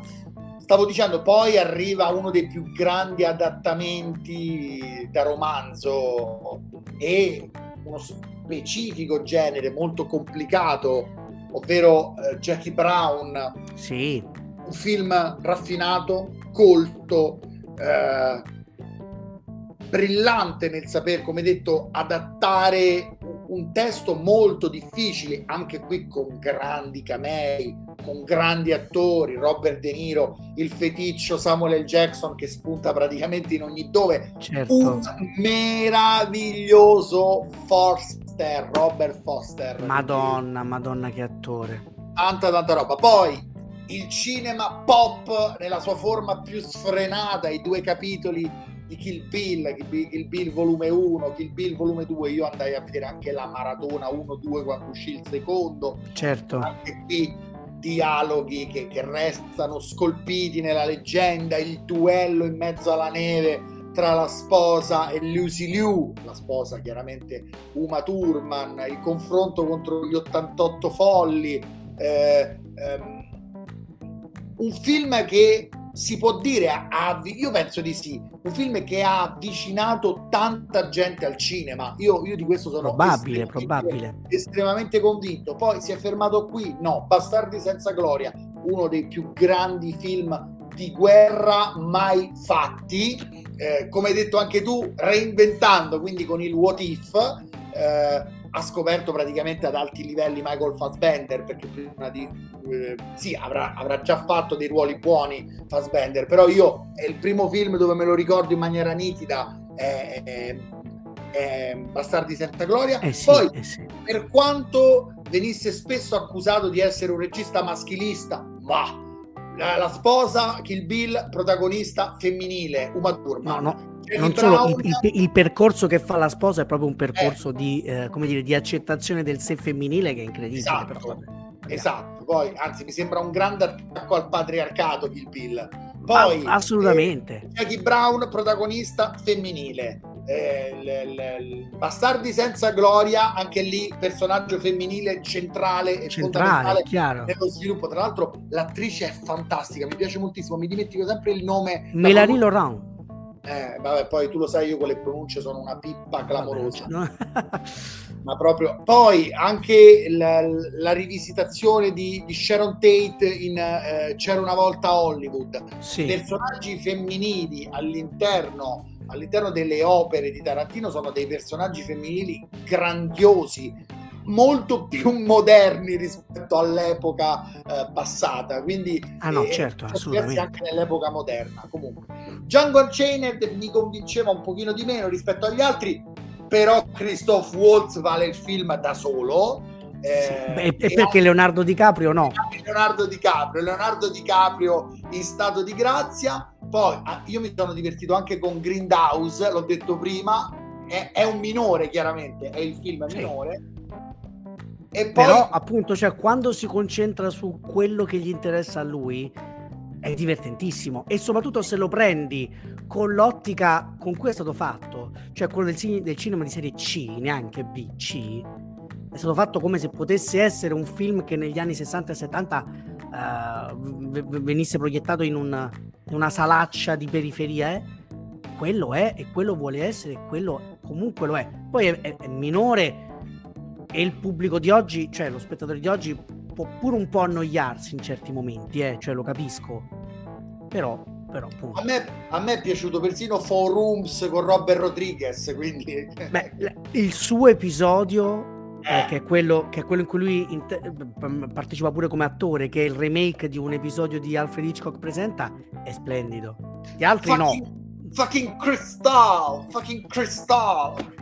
stavo dicendo, poi arriva uno dei più grandi adattamenti da romanzo e uno specifico genere molto complicato, ovvero eh, Jackie Brown. Sì. Un film raffinato, colto, eh, brillante nel saper, come detto, adattare un testo molto difficile, anche qui con grandi camei, con grandi attori, Robert De Niro, il feticcio Samuel L. Jackson che spunta praticamente in ogni dove, certo. un meraviglioso Foster, Robert Foster. Madonna, madonna che attore. Tanta, tanta roba. Poi il cinema pop nella sua forma più sfrenata, i due capitoli di Kill Bill, Kill Bill volume 1, Kill Bill volume 2, io andai a vedere anche la maratona 1-2 quando uscì il secondo. Certo. Anche qui dialoghi che, che restano scolpiti nella leggenda, il duello in mezzo alla neve tra la sposa e Lucy Liu, la sposa chiaramente Uma Thurman, il confronto contro gli 88 folli, eh, ehm, un film che si può dire, ha, io penso di sì, un film che ha avvicinato tanta gente al cinema. Io, io di questo sono probabile, estremamente, probabile. estremamente convinto. Poi si è fermato qui, no, Bastardi senza gloria, uno dei più grandi film di guerra mai fatti, eh, come hai detto anche tu, reinventando, quindi con il what if. Eh, ha scoperto praticamente ad alti livelli Michael Fassbender perché prima di eh, sì avrà, avrà, già fatto dei ruoli buoni Fassbender però io è il primo film dove me lo ricordo in maniera nitida è, è, è Bastardi senza gloria eh sì, poi eh sì. per quanto venisse spesso accusato di essere un regista maschilista ma la, la sposa Kill Bill protagonista femminile Uma Thurman no no non solo il, il, il, percorso che fa la sposa è proprio un percorso eh. di, eh, come dire, di accettazione del sé femminile che è incredibile. Esatto, esatto. Poi, anzi, mi sembra un grande attacco al patriarcato Kill Bill. Poi, ah, assolutamente. Eh, Jackie Brown, protagonista femminile. Eh, l, l, Bastardi senza gloria, anche lì personaggio femminile centrale e centrale, chiaro. nello sviluppo. Tra l'altro, l'attrice è fantastica, mi piace moltissimo. Mi dimentico sempre il nome. Melanie Laurent. Eh, vabbè, poi tu lo sai, io con le pronunce sono una pippa clamorosa. Ma proprio. Poi anche la, la rivisitazione di, di, Sharon Tate in eh, C'era una volta Hollywood. Sì. Personaggi femminili all'interno, all'interno delle opere di Tarantino sono dei personaggi femminili grandiosi, molto più moderni rispetto all'epoca eh, passata. Quindi ah, no, eh, certo, assolutamente. anche nell'epoca moderna. Comunque, Django Unchained mi convinceva un pochino di meno rispetto agli altri, però Christoph Waltz vale il film da solo. Eh, Beh, e perché anche, Leonardo DiCaprio no? Leonardo DiCaprio, Leonardo DiCaprio in stato di grazia. Poi ah, io mi sono divertito anche con Grindhouse, l'ho detto prima, è, è un minore chiaramente, è il film minore, e poi... Però appunto, cioè, quando si concentra su quello che gli interessa a lui, è divertentissimo. E soprattutto se lo prendi con l'ottica con cui è stato fatto, cioè quello del, del cinema di serie C, neanche B, C, è stato fatto come se potesse essere un film che negli anni 60 e 70 uh, venisse proiettato in, un, in, una salaccia di periferia. Eh? Quello è e quello vuole essere, e quello comunque lo è. Poi è, è, è minore e il pubblico di oggi, cioè lo spettatore di oggi, può pure un po' annoiarsi in certi momenti, eh, cioè lo capisco. Però però a me, a me, è piaciuto persino Four Rooms con Robert Rodriguez, quindi... Beh, il suo episodio eh. che, è quello, che, è quello, in cui lui inter- partecipa pure come attore, che è il remake di un episodio di Alfred Hitchcock presenta, è splendido. Gli altri fucking, no. Fucking Crystal! Fucking Crystal!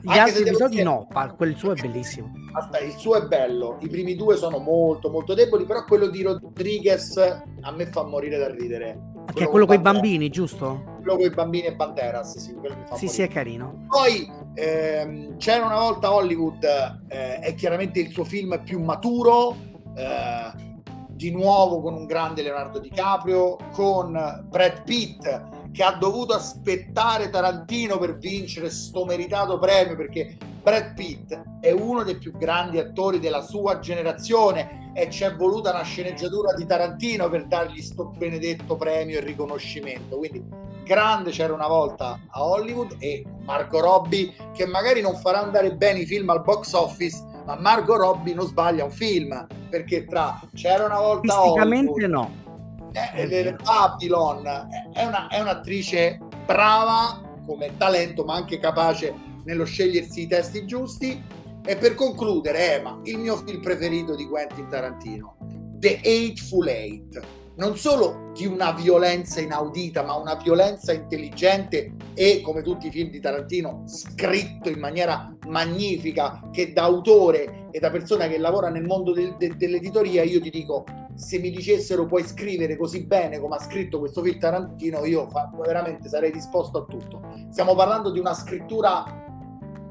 Gli Anche altri episodi dire... no, quel suo è bellissimo. Aspetta, il suo è bello, i primi due sono molto molto deboli, però quello di Rodriguez a me fa morire da ridere. Che è quello con i bambini, giusto? Quello con i bambini e Banderas, sì, sì, sì, è carino. Poi ehm, c'era una volta Hollywood, eh, è chiaramente il suo film più maturo, eh, di nuovo con un grande Leonardo DiCaprio, con Brad Pitt che ha dovuto aspettare Tarantino per vincere sto meritato premio perché Brad Pitt è uno dei più grandi attori della sua generazione e ci è voluta una sceneggiatura di Tarantino per dargli sto benedetto premio e riconoscimento. Quindi grande c'era una volta a Hollywood e Margot Robbie che magari non farà andare bene i film al box office ma Margot Robbie non sbaglia un film perché tra c'era una volta Hollywood no eh, Babylon è, una, è un'attrice brava come talento, ma anche capace nello scegliersi i testi giusti. E per concludere, Ema, il mio film preferito di Quentin Tarantino, The Eightful Eight. Non solo di una violenza inaudita, ma una violenza intelligente e, come tutti i film di Tarantino, scritto in maniera magnifica, che da autore e da persona che lavora nel mondo del, de, dell'editoria, io ti dico, se mi dicessero puoi scrivere così bene come ha scritto questo film Tarantino, io fa, veramente sarei disposto a tutto. Stiamo parlando di una scrittura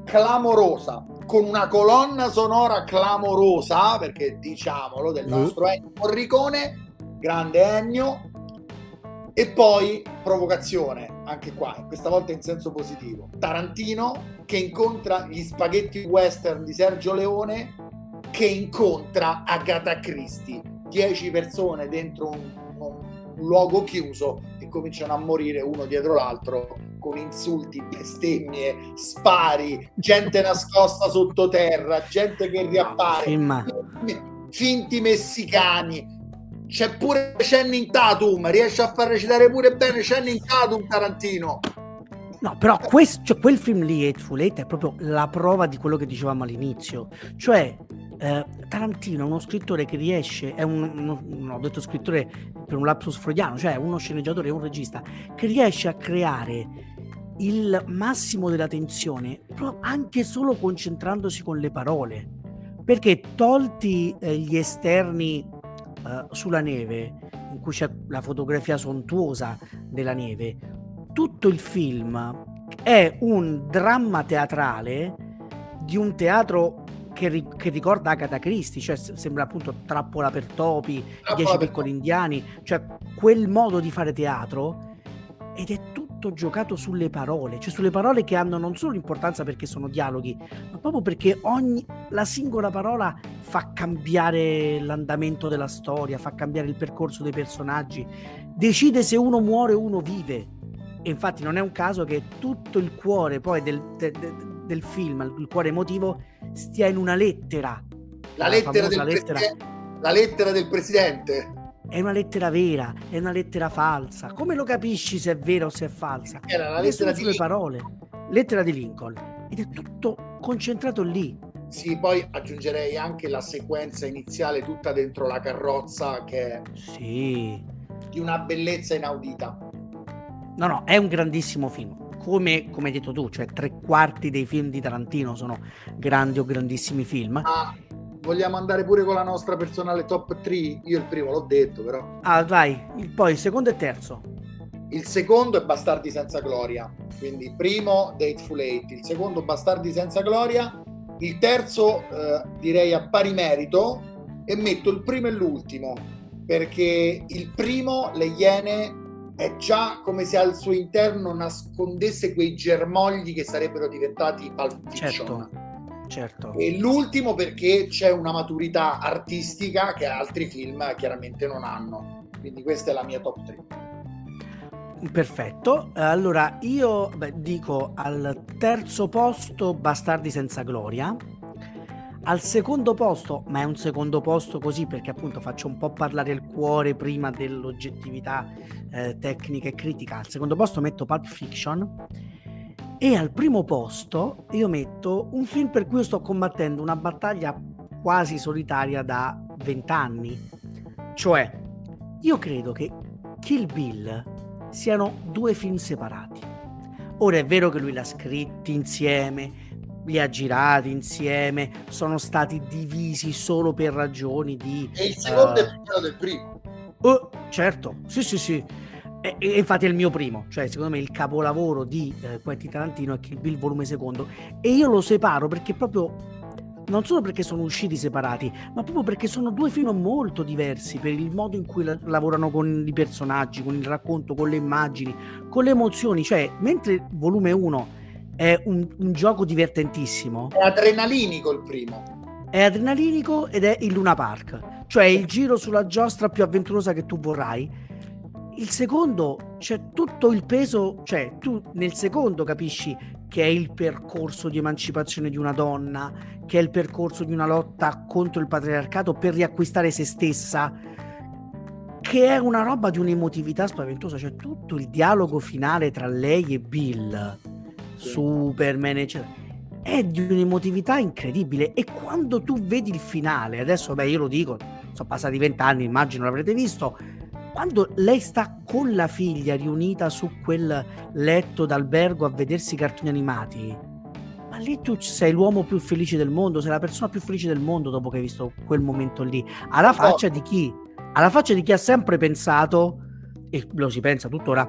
clamorosa, con una colonna sonora clamorosa, perché diciamolo, del mm. nostro mm. Ennio Morricone, grande Ennio, e poi provocazione, anche qua, questa volta in senso positivo. Tarantino che incontra gli spaghetti western di Sergio Leone che incontra Agatha Christie 10 persone dentro un, un, luogo chiuso e cominciano a morire uno dietro l'altro con insulti, bestemmie, spari, gente nascosta sottoterra, gente che riappare, finti, finti messicani. C'è pure Channing Tatum, riesce a far recitare pure bene Channing Tatum Tarantino. No, però questo, cioè, quel film lì, Hateful Eight, è proprio la prova di quello che dicevamo all'inizio. Cioè, eh, Tarantino è uno scrittore che riesce, è un, uno, no, ho detto scrittore per un lapsus freudiano, cioè uno sceneggiatore un regista che riesce a creare il massimo della tensione anche solo concentrandosi con le parole. Perché tolti eh, gli esterni eh, sulla neve, in cui c'è la fotografia sontuosa della neve, tutto il film è un dramma teatrale di un teatro che, ri- che, ricorda Agatha Christie, cioè sembra appunto Trappola per topi, Trappola Dieci per piccoli indiani, cioè quel modo di fare teatro ed è tutto giocato sulle parole, cioè sulle parole che hanno non solo importanza perché sono dialoghi, ma proprio perché ogni la singola parola fa cambiare l'andamento della storia, fa cambiare il percorso dei personaggi, decide se uno muore o uno vive. E infatti non è un caso che tutto il cuore poi del, de, de, del film, il cuore emotivo, stia in una lettera. La, la lettera, del lettera. la lettera del presidente. È una lettera vera, è una lettera falsa. Come lo capisci se è vera o se è falsa? Era la lettera di parole. Lettera di Lincoln. Ed è tutto concentrato lì. Sì, poi aggiungerei anche la sequenza iniziale tutta dentro la carrozza che è sì. di una bellezza inaudita. No, no, è un grandissimo film come, come hai detto tu, cioè tre quarti dei film di Tarantino sono grandi o grandissimi film. Ah, vogliamo andare pure con la nostra personale top 3? Io il primo l'ho detto, però. Ah, vai, il, poi il secondo e terzo. Il secondo è Bastardi senza gloria, quindi primo Dateful Eight, il secondo Bastardi senza gloria, il terzo eh, direi a pari merito e metto il primo e l'ultimo perché il primo Le Iene è già come se al suo interno nascondesse quei germogli che sarebbero diventati Pulp Certo, certo. E l'ultimo perché c'è una maturità artistica che altri film chiaramente non hanno. Quindi questa è la mia top 3. Perfetto, allora io beh, dico al terzo posto Bastardi senza gloria, Al secondo posto, ma è un secondo posto così perché appunto faccio un po' parlare il cuore prima dell'oggettività eh, tecnica e critica. Al secondo posto metto Pulp Fiction e al primo posto io metto un film per cui sto combattendo una battaglia quasi solitaria da vent'anni. Cioè, io credo che Kill Bill siano due film separati. Ora è vero che lui l'ha scritti insieme, li ha girati insieme, sono stati divisi solo per ragioni di... E il secondo uh, è più bello del primo. Uh, certo, sì sì sì. E, e, infatti è il mio primo, cioè secondo me il capolavoro di eh, Quentin Tarantino è Kill Bill volume secondo e io lo separo perché proprio non solo perché sono usciti separati, ma proprio perché sono due film molto diversi per il modo in cui la- lavorano con i personaggi, con il racconto, con le immagini, con le emozioni, cioè mentre volume 1 è un, un gioco divertentissimo. È adrenalinico il primo. È adrenalinico ed è il Luna Park, cioè il giro sulla giostra più avventurosa che tu vorrai. Il secondo c'è tutto il peso, cioè tu nel secondo capisci che è il percorso di emancipazione di una donna, che è il percorso di una lotta contro il patriarcato per riacquistare se stessa, che è una roba di un'emotività spaventosa, cioè tutto il dialogo finale tra lei e Bill Superman, eccetera. È di un'emotività incredibile. E quando tu vedi il finale, adesso beh, io lo dico, sono passati vent'anni, immagino l'avrete visto. Quando lei sta con la figlia riunita su quel letto d'albergo a vedersi i cartoni animati, ma lì tu sei l'uomo più felice del mondo, sei la persona più felice del mondo dopo che hai visto quel momento lì. Alla faccia di chi? Alla faccia di chi ha sempre pensato, e lo si pensa tuttora,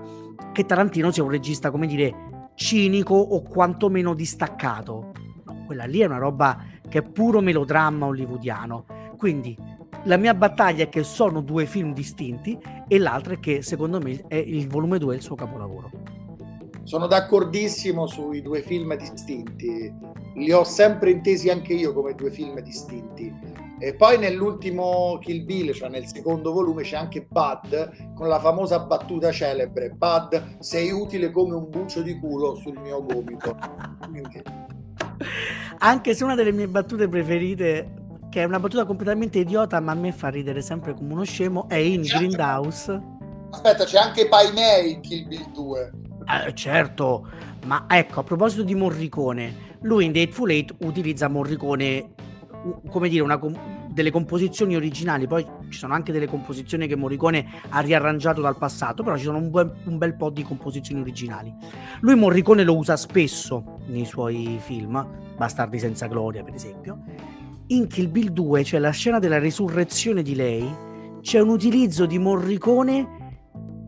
che Tarantino sia un regista, come dire, cinico o quantomeno distaccato. No, quella lì è una roba che è puro melodramma hollywoodiano. Quindi la mia battaglia è che sono due film distinti e l'altra è che secondo me è il volume 2 è il suo capolavoro. Sono d'accordissimo sui due film distinti, li ho sempre intesi anche io come due film distinti. E poi nell'ultimo Kill Bill, cioè nel secondo volume, c'è anche Bud con la famosa battuta celebre: Bud, sei utile come un buccio di culo sul mio gomito. Anche se una delle mie battute preferite, che è una battuta completamente idiota, ma a me fa ridere sempre come uno scemo, è in c'è Grindhouse. Aspetta, c'è anche Paimei in Kill Bill 2. Eh, certo, ma ecco, a proposito di Morricone, lui in Dateful Eight utilizza Morricone come dire, una, delle composizioni originali, poi ci sono anche delle composizioni che Morricone ha riarrangiato dal passato, però ci sono un bel, un bel po' di composizioni originali. Lui Morricone lo usa spesso nei suoi film, Bastardi senza gloria per esempio. In Kill Bill 2 c'è la scena della risurrezione di lei, c'è un utilizzo di Morricone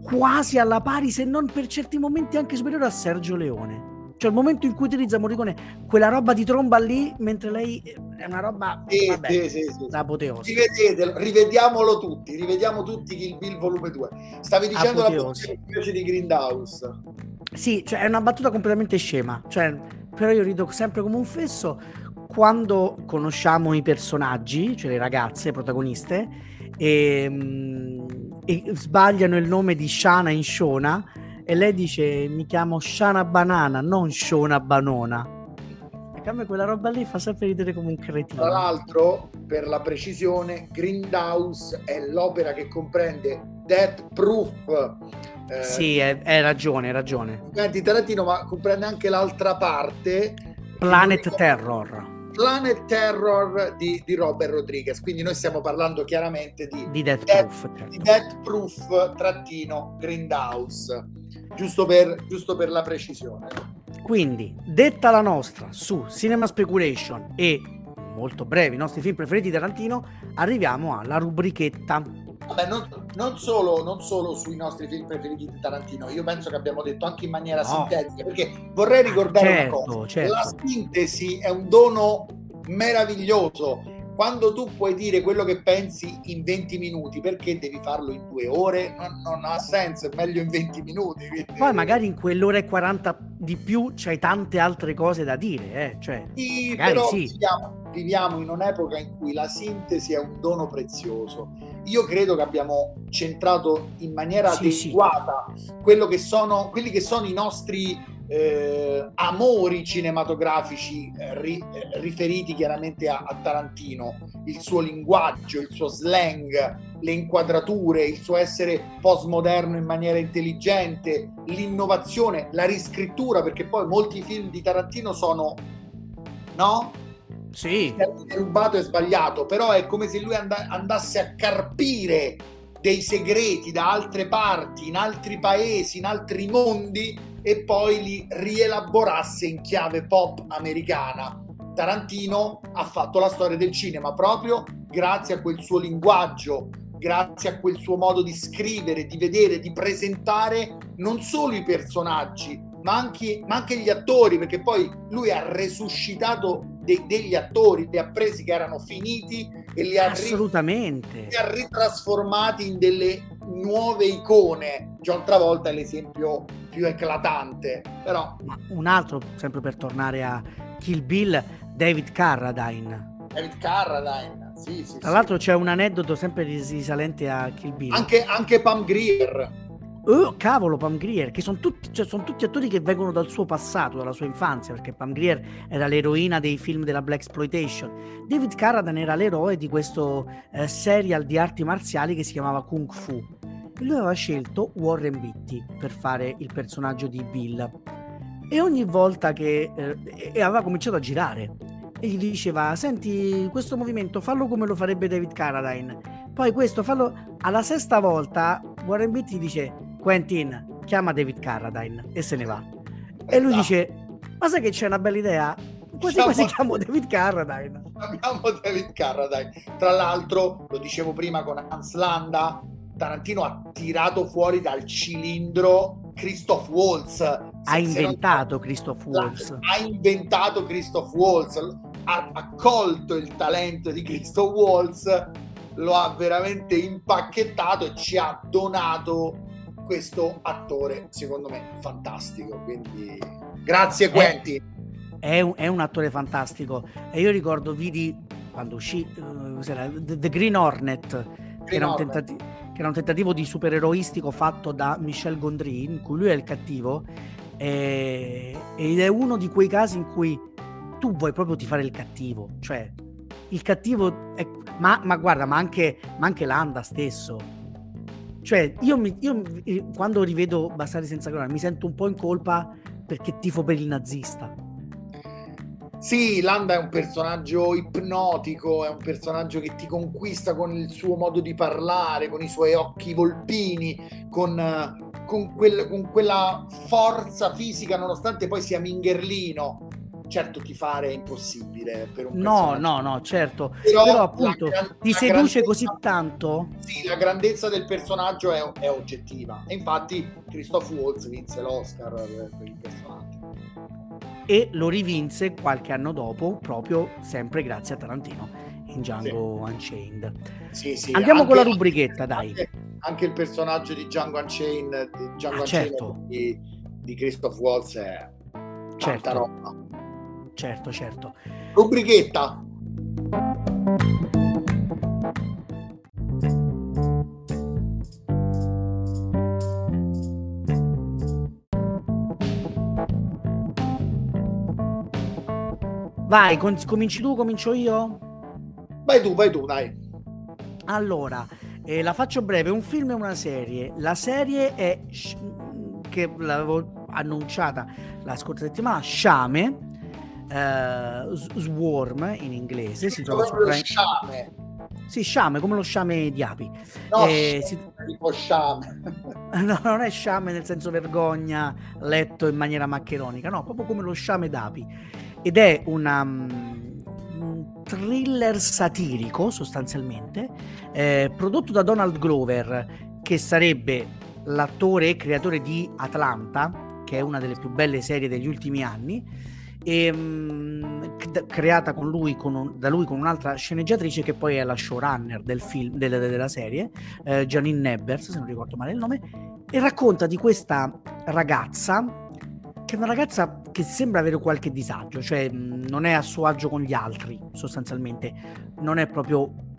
quasi alla pari, se non per certi momenti anche superiore a Sergio Leone cioè il momento in cui utilizza Morricone quella roba di tromba lì, mentre lei è una roba sì, vabbè, sì, sì, sì. apoteosi. Rivedete, rivediamolo tutti, rivediamo tutti Kill Bill volume 2. Stavi dicendo apoteosi. la battuta di Grindhouse. Sì, cioè è una battuta completamente scema, cioè, però io rido sempre come un fesso quando conosciamo i personaggi, cioè le ragazze protagoniste, e, mm, e sbagliano il nome di Shana in Shona e lei dice mi chiamo Shana Banana, non Shona Banona. E a me quella roba lì fa sempre ridere come un cretino. Tra l'altro, per la precisione, Grindhouse è l'opera che comprende Death Proof. Eh, sì, hai ragione, hai ragione. Di Tarantino, ma comprende anche l'altra parte. Planet Terror. Planet Terror di, di, Robert Rodriguez. Quindi noi stiamo parlando chiaramente di, di Death, Death Proof, certo. di Death Proof trattino Grindhouse giusto per, giusto per la precisione. Quindi, detta la nostra su Cinema Speculation e molto brevi i nostri film preferiti di Tarantino, arriviamo alla rubrichetta. Vabbè, non, non, solo, non, solo, sui nostri film preferiti di Tarantino, io penso che abbiamo detto anche in maniera no. sintetica, perché vorrei ricordare certo, una cosa, certo. la sintesi è un dono meraviglioso quando tu puoi dire quello che pensi in 20 minuti, perché devi farlo in due ore? Non, non ha senso, è meglio in 20 minuti. Quindi... Poi magari in quell'ora e 40 di più c'hai tante altre cose da dire, eh? cioè, sì, però sì. Viviamo, viviamo in un'epoca in cui la sintesi è un dono prezioso. Io credo che abbiamo centrato in maniera sì, adeguata sì. Che sono, quelli che sono i nostri eh, amori cinematografici eh, ri, eh, riferiti chiaramente a, a, Tarantino, il suo linguaggio, il suo slang, le inquadrature, il suo essere postmoderno in maniera intelligente, l'innovazione, la riscrittura, perché poi molti film di Tarantino sono, no? Sì. È rubato e sbagliato, però è come se lui and- andasse a carpire dei segreti da altre parti, in altri paesi, in altri mondi e poi li rielaborasse in chiave pop americana. Tarantino ha fatto la storia del cinema proprio grazie a quel suo linguaggio, grazie a quel suo modo di scrivere, di vedere, di presentare non solo i personaggi, ma anche, ma anche gli attori, perché poi lui ha resuscitato de- degli attori, li ha presi che erano finiti e li ha, Assolutamente. li ha ritrasformati in delle nuove icone. John Travolta è l'esempio più eclatante, però... Un altro, sempre per tornare a Kill Bill, David Carradine. David Carradine, sì, sì. Tra sì. l'altro c'è un aneddoto sempre risalente a Kill Bill. Anche, anche Pam Grier Oh, cavolo, Pam Grier, che sono tutti, cioè, sono tutti attori che vengono dal suo passato, dalla sua infanzia, perché Pam Grier era l'eroina dei film della Black Exploitation. David Carradine era l'eroe di questo eh, serial di arti marziali che si chiamava Kung Fu. E lui aveva scelto Warren Beatty per fare il personaggio di Bill. E ogni volta che eh, aveva cominciato a girare e gli diceva: Senti, questo movimento fallo come lo farebbe David Carradine. Poi questo fallo alla sesta volta. Warren Beatty dice: Quentin chiama David Carradine e se ne va. E lui esatto. dice: Ma sai che c'è una bella idea? Quasi Siamo... quasi chiamo David Carradine. Abbiamo David Carradine. Tra l'altro, lo dicevo prima con Hans Landa, Tarantino ha tirato fuori dal cilindro Christoph Waltz. Ha inventato non... Christoph Waltz. Ha inventato Christoph Waltz. Ha, ha colto il talento di Christoph Waltz, lo ha veramente impacchettato e ci ha donato questo attore, secondo me, fantastico. Quindi grazie Quentin. È, è, un, è un attore fantastico. E io ricordo vidi quando uscì uh, The, Green Hornet, Green che, era Hornet. Tentati- che, era un tentativo di supereroistico fatto da Michel Gondry, in cui lui è il cattivo. E, ed è uno di quei casi in cui tu vuoi proprio ti fare il cattivo, cioè il cattivo è, ma, ma guarda, ma anche, ma anche Landa stesso cioè, io, mi, io quando rivedo Bastardi senza gloria mi sento un po' in colpa perché tifo per il nazista. Sì, Landa è un personaggio ipnotico, è un personaggio che ti conquista con il suo modo di parlare, con i suoi occhi volpini, con, con, quel, con quella forza fisica, nonostante poi sia mingherlino certo ti fare è impossibile per un no no no certo però, però appunto gran, ti seduce così tanto sì la grandezza del personaggio è, è oggettiva e infatti Christoph Waltz vinse l'Oscar per, per il personaggio e lo rivinse qualche anno dopo proprio sempre grazie a Tarantino in Django sì. Unchained sì, sì. andiamo anche, con la rubrichetta dai anche, anche, il personaggio di Django Unchained, Django ah, Unchained certo. di, di Christoph Waltz è certo. Certo, certo. Rubrichetta. Vai, com- cominci tu, comincio io? Vai tu, vai tu, dai. Allora, eh, la faccio breve, un film e una serie. La serie è, che l'avevo annunciata la scorsa settimana, Sciame, uh, Swarm in inglese, si trova su Prime... Sciame. Sì, sciame, come lo sciame di api. No, eh, si... tipo sciame. no, non è sciame nel senso vergogna letto in maniera maccheronica, no, proprio come lo sciame d'api. Ed è una, um, un thriller satirico, sostanzialmente, eh, prodotto da Donald Glover, che sarebbe l'attore e creatore di Atlanta, che è una delle più belle serie degli ultimi anni e, ehm, mh, creata con lui, con un, da lui con un'altra sceneggiatrice che poi è la showrunner del film, del, della serie, eh, Janine Nebbers, se non ricordo male il nome, e racconta di questa ragazza che è una ragazza che sembra avere qualche disagio, cioè mh, non è a suo agio con gli altri, sostanzialmente, non è proprio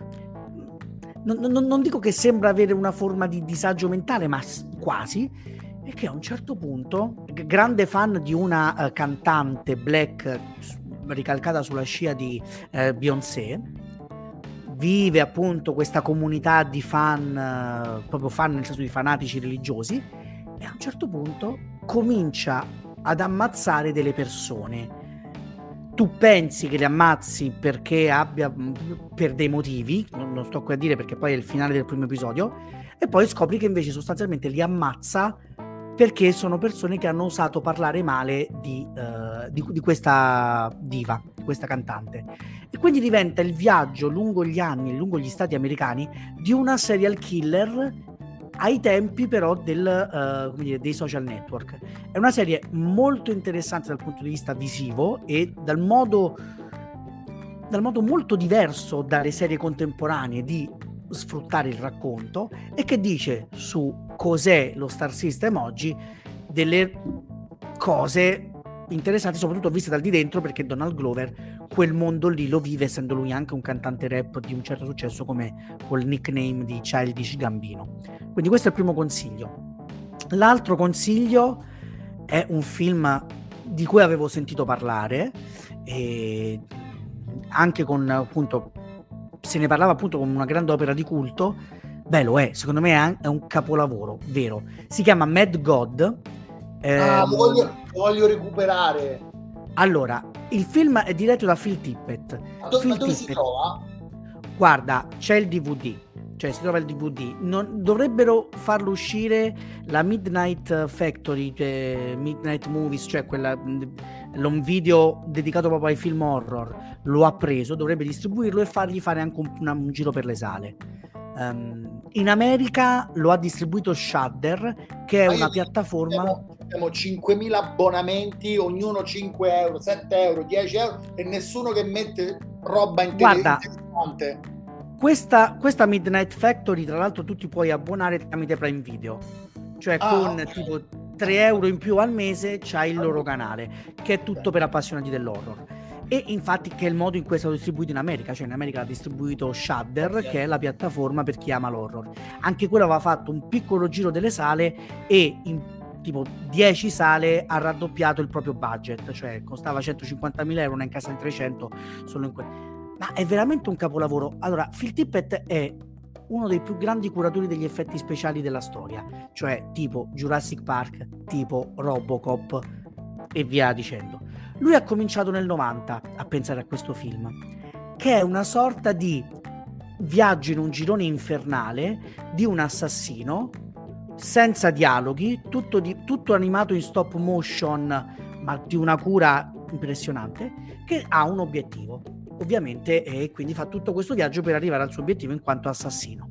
non, non, non, dico che sembra avere una forma di disagio mentale, ma quasi, e che a un certo punto, grande fan di una uh, cantante black ricalcata sulla scia di uh, Beyoncé, vive appunto questa comunità di fan, uh, proprio fan nel senso di fanatici religiosi, e a un certo punto comincia ad ammazzare delle persone. Tu pensi che le ammazzi perché abbia per dei motivi, non, non sto qui a dire perché poi è il finale del primo episodio, e poi scopri che invece sostanzialmente li ammazza perché sono persone che hanno osato parlare male di, uh, di, di questa diva, questa cantante. E quindi diventa il viaggio lungo gli anni, lungo gli stati americani, di una serial killer ai tempi però del, uh, dire, dei social network. È una serie molto interessante dal punto di vista visivo e dal modo, dal modo molto diverso dalle serie contemporanee di sfruttare il racconto e che dice su cos'è lo Star System oggi delle cose interessanti soprattutto viste dal di dentro perché Donald Glover quel mondo lì lo vive essendo lui anche un cantante rap di un certo successo come col nickname di Childish Gambino. Quindi questo è il primo consiglio. L'altro consiglio è un film di cui avevo sentito parlare anche con appunto se ne parlava appunto come una grande opera di culto, beh lo è, secondo me è un capolavoro, vero. Si chiama Mad God. Eh, ah, voglio, voglio, recuperare. Allora, il film è diretto da Phil Tippett. Ma, do, Phil dove Tippett, si trova? Guarda, c'è il DVD, cioè si trova il DVD. Non, dovrebbero farlo uscire la Midnight Factory, cioè Midnight Movies, cioè quella l'home video dedicato proprio ai film horror lo ha preso, dovrebbe distribuirlo e fargli fare anche un, una, un giro per le sale. Um, in America lo ha distribuito Shudder, che è una piattaforma. Abbiamo, abbiamo 5.000 abbonamenti, ognuno 5 euro, 7 euro, 10 euro e nessuno che mette roba in Guarda, questa, questa Midnight Factory, tra l'altro, tu ti puoi abbonare tramite Prime Video, cioè ah, con okay. tipo 3 euro in più al mese c'hai il loro canale, che è tutto per appassionati dell'horror. E infatti che è il modo in cui è stato distribuito in America, cioè in America ha distribuito Shudder, che è la piattaforma per chi ama l'horror. Anche quello aveva fatto un piccolo giro delle sale e in tipo 10 sale ha raddoppiato il proprio budget, cioè costava 150.000 euro, ne incassa di 300 solo in quel... Ma è veramente un capolavoro. Allora, Phil Tippett è uno dei più grandi curatori degli effetti speciali della storia, cioè tipo Jurassic Park, tipo Robocop e via dicendo. Lui ha cominciato nel 90 a pensare a questo film, che è una sorta di viaggio in un girone infernale di un assassino senza dialoghi, tutto, di, tutto animato in stop motion, ma di una cura impressionante, che ha un obiettivo ovviamente e quindi fa tutto questo viaggio per arrivare al suo obiettivo in quanto assassino.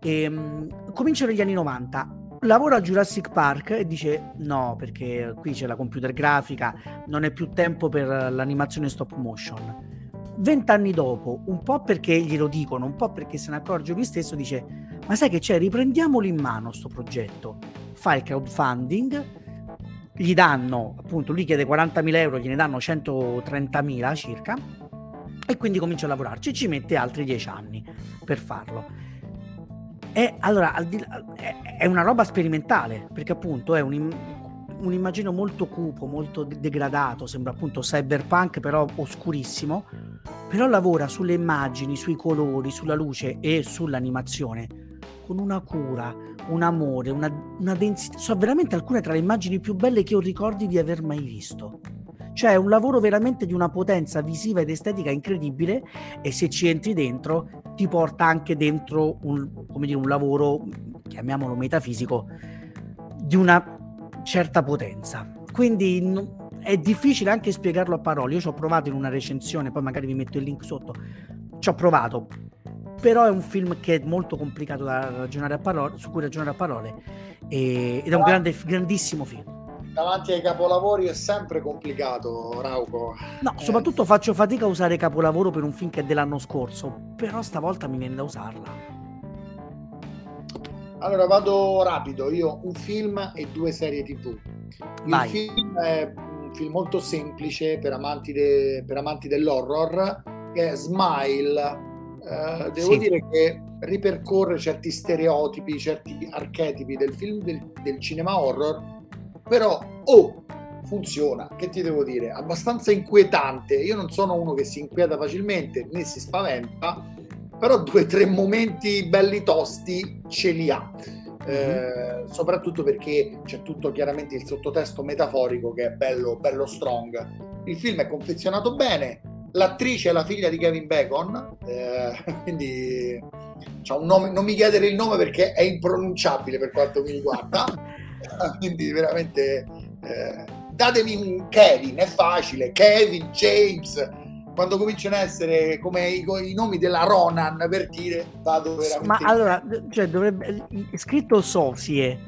E, um, comincia negli anni 90, lavora a Jurassic Park e dice no perché qui c'è la computer grafica, non è più tempo per l'animazione stop motion. Vent'anni dopo, un po' perché glielo dicono, un po' perché se ne accorge lui stesso, dice ma sai che c'è, riprendiamolo in mano sto progetto. Fa il crowdfunding, gli danno, appunto, lui chiede 40.000 euro, gliene danno 130.000 circa, e quindi comincia a lavorarci, ci mette altri dieci anni per farlo. E allora è una roba sperimentale, perché appunto è un, un immagino molto cupo, molto degradato, sembra appunto cyberpunk però oscurissimo, però lavora sulle immagini, sui colori, sulla luce e sull'animazione con una cura, un amore, una, una densità, sono veramente alcune tra le immagini più belle che ho ricordi di aver mai visto. Cioè è un lavoro veramente di una potenza visiva ed estetica incredibile e se ci entri dentro ti porta anche dentro un, come dire, un lavoro, chiamiamolo metafisico, di una certa potenza. Quindi no, è difficile anche spiegarlo a parole. Io ci ho provato in una recensione, poi magari vi metto il link sotto. Ci ho provato, però è un film che è molto complicato da ragionare a parole, su cui ragionare a parole e, ed è un grande, grandissimo film davanti ai capolavori è sempre complicato, Rauco. No, eh. soprattutto faccio fatica a usare capolavoro per un film che è dell'anno scorso, però stavolta mi viene da usarla. Allora vado rapido, io un film e due serie tv. Il Vai. film è un film molto semplice per amanti, de, per amanti dell'horror, che è Smile eh, devo sì. dire che ripercorre certi stereotipi, certi archetipi del film del, del cinema horror, però oh, funziona, che ti devo dire, abbastanza inquietante. Io non sono uno che si inquieta facilmente né si spaventa, però due o tre momenti belli tosti ce li ha. Mhm. Eh, soprattutto perché c'è tutto chiaramente il sottotesto metaforico che è bello, bello strong. Il film è confezionato bene, l'attrice è la figlia di Kevin Bacon, eh, quindi un nome, non mi chiedere il nome perché è impronunciabile per quanto mi riguarda, quindi veramente eh, datemi un Kevin, è facile, Kevin, James, quando cominciano a essere come i, i, nomi della Ronan per dire vado veramente ma allora cioè dovrebbe scritto Sosie.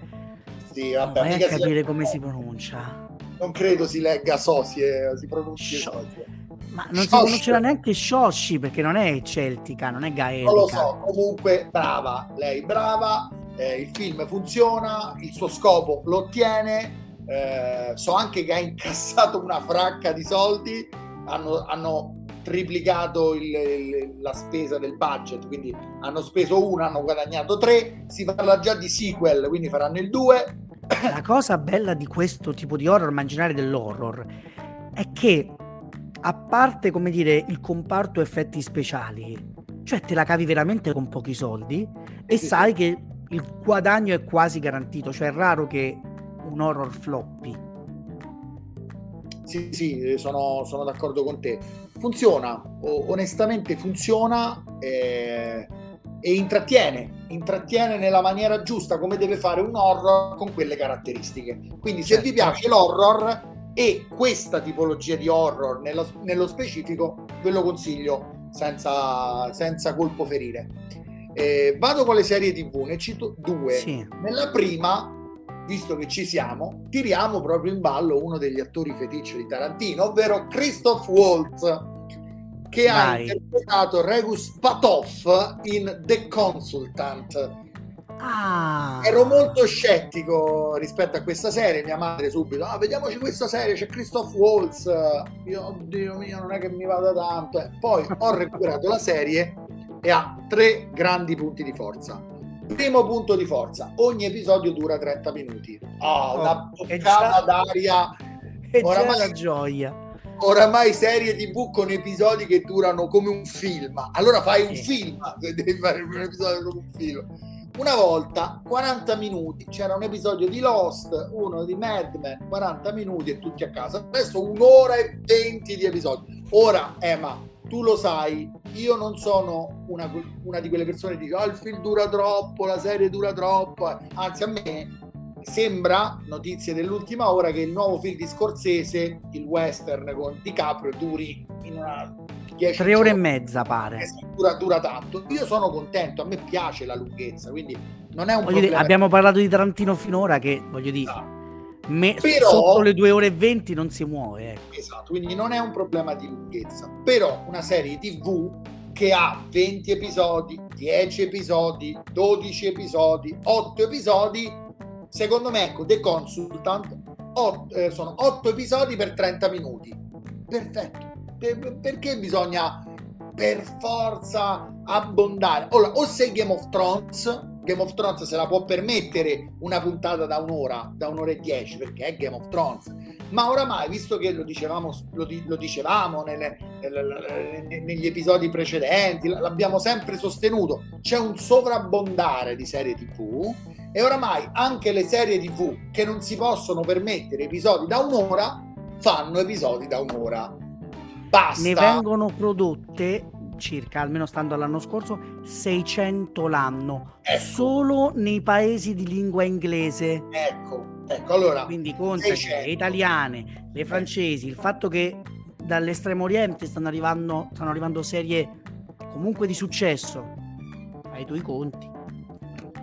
Sì vabbè non a capire come si pronuncia. Non credo si legga Sosie si pronunci Sosie. ma non Shosh. si pronuncerà neanche Shoshi perché non è celtica non è gaelica non lo so comunque brava lei brava eh, il film funziona il suo scopo lo ottiene eh, so anche che ha incassato una fracca di soldi hanno, hanno triplicato il, il, la spesa del budget, quindi hanno speso uno, hanno guadagnato tre, si parla già di sequel, quindi faranno il due. La cosa bella di questo tipo di horror, ma in generale dell'horror, è che a parte, come dire, il comparto effetti speciali, cioè te la cavi veramente con pochi soldi e sì, sai sì. che il guadagno è quasi garantito, cioè è raro che un horror floppi. Sì, sì, sono, sono d'accordo con te funziona, onestamente funziona eh, e intrattiene, intrattiene nella maniera giusta come deve fare un horror con quelle caratteristiche. Quindi se certo. vi piace l'horror e questa tipologia di horror nello, nello specifico, ve lo consiglio senza, senza colpo ferire. Eh, vado con le serie tv, ne cito due. Sì. Nella prima visto che ci siamo, tiriamo proprio in ballo uno degli attori feticcio di Tarantino, ovvero Christoph Waltz, che Vai. ha interpretato Regus Patov in The Consultant. Ah. Ero molto scettico rispetto a questa serie. Mia madre subito, ah, vediamoci questa serie. C'è Christoph Waltz. Io, oddio mio, non è che mi vada tanto. Eh. Poi ho recuperato la serie e ha tre grandi punti di forza. Primo punto di forza, ogni episodio dura 30 minuti. Oh, oh una boccata d'aria. E oramai, la gioia. Oramai serie tv con episodi che durano come un film. Allora fai un sì. film se devi fare un episodio come un film. Una volta 40 minuti c'era un episodio di Lost, uno di Mad Men, 40 minuti e tutti a casa. Adesso un'ora e 20 di episodi. Ora, Emma, tu lo sai, io non sono una, una di quelle persone che dicono oh, il film dura troppo, la serie dura troppo, anzi a me sembra, notizie dell'ultima ora, che il nuovo film di Scorsese, il western con DiCaprio, duri in una 10 tre ore e mezza pare. Esatto, dura, dura, tanto. Io sono contento a me piace la lunghezza quindi non è un voglio dire, abbiamo parlato di Tarantino finora che voglio dire esatto me, però, sotto le 2 ore e 20 non si muove. Eh. Esatto, quindi non è un problema di lunghezza, però una serie TV che ha 20 episodi, 10 episodi, 12 episodi, 8 episodi, secondo me, ecco, The Consultant 8, eh, sono 8 episodi per 30 minuti. Perfetto. Per, perché bisogna per forza abbondare? Allora, o sei Game of Thrones Game of Thrones se la può permettere una puntata da un'ora, da un'ora e dieci, perché è Game of Thrones. Ma oramai, visto che lo dicevamo, lo, lo dicevamo nelle, nelle, negli episodi precedenti, l'abbiamo sempre sostenuto, c'è un sovrabbondare di serie TV e oramai anche le serie TV che non si possono permettere episodi da un'ora fanno episodi da un'ora. Basta. Ne vengono prodotte circa, almeno stando all'anno scorso, 600 l'anno, ecco. solo nei paesi di lingua inglese. Ecco, ecco, allora... Quindi conta le italiane, le francesi, il fatto che dall'estremo oriente stanno arrivando, stanno arrivando serie comunque di successo, ai tuoi conti.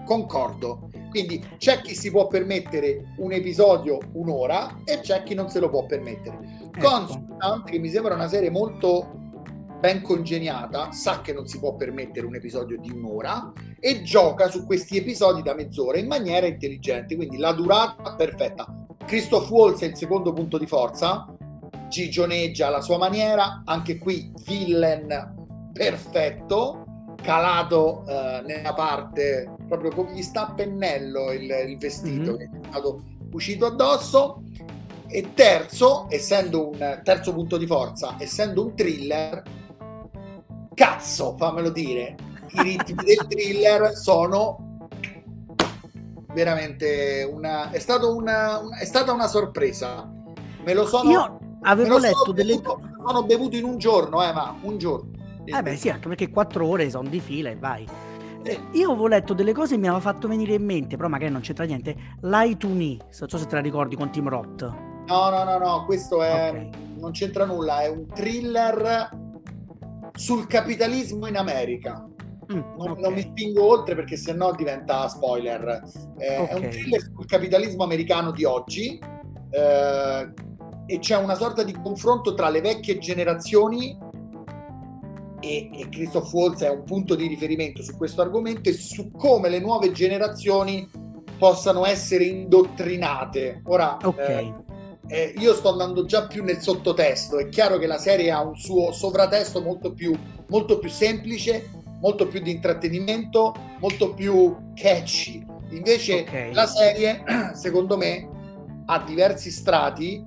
Concordo. Quindi c'è chi si può permettere un episodio un'ora e c'è chi non se lo può permettere. Ecco. Constant, che mi sembra una serie molto ben congegnata, sa che non si può permettere un episodio di un'ora e gioca su questi episodi da mezz'ora in maniera intelligente, quindi la durata perfetta. Christoph Waltz è il secondo punto di forza, gigioneggia alla sua maniera, anche qui villain perfetto. Calato uh, nella parte proprio come gli sta a pennello il, il vestito mm-hmm. che è stato uscito addosso. E terzo essendo un terzo punto di forza essendo un thriller cazzo fammelo dire i ritmi del thriller sono veramente una è, stato una, una, è stata una sorpresa me lo sono io avevo letto delle bevuto, sono bevuto in un giorno eh ma un giorno eh beh sì anche perché quattro ore sono di fila e vai eh, io avevo letto delle cose e mi aveva fatto venire in mente, però magari non c'entra niente. Lie to Me, non so se te la ricordi con Tim Roth. No, no, no, no, questo è, okay. non c'entra nulla, è un thriller sul capitalismo in America. Mm, non, okay. non, mi spingo oltre perché sennò diventa spoiler. Eh, okay. È un thriller sul capitalismo americano di oggi eh, e c'è una sorta di confronto tra le vecchie generazioni e, e Christoph Waltz è un punto di riferimento su questo argomento e su come le nuove generazioni possano essere indottrinate. Ora, okay. eh, eh, io sto andando già più nel sottotesto, è chiaro che la serie ha un suo sovratesto molto più, molto più semplice, molto più di intrattenimento, molto più catchy. Invece okay. la serie, secondo me, ha diversi strati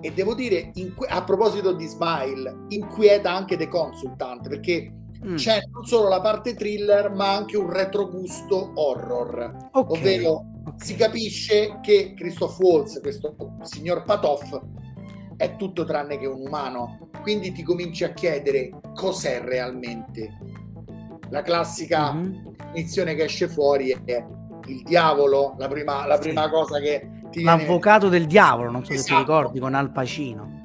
e devo dire, inqu- a proposito di Smile, inquieta anche The Consultant perché mm. c'è non solo la parte thriller, ma anche un retrogusto horror. Okay. Ovvero okay. si capisce che Christoph Waltz, questo signor Patoff, è tutto tranne che un umano. Quindi ti cominci a chiedere cos'è realmente. La classica mm-hmm. definizione che esce fuori è il diavolo, la prima, la prima sì. cosa che L'avvocato del diavolo, non so esatto. se ti esatto. ricordi, con Al Pacino.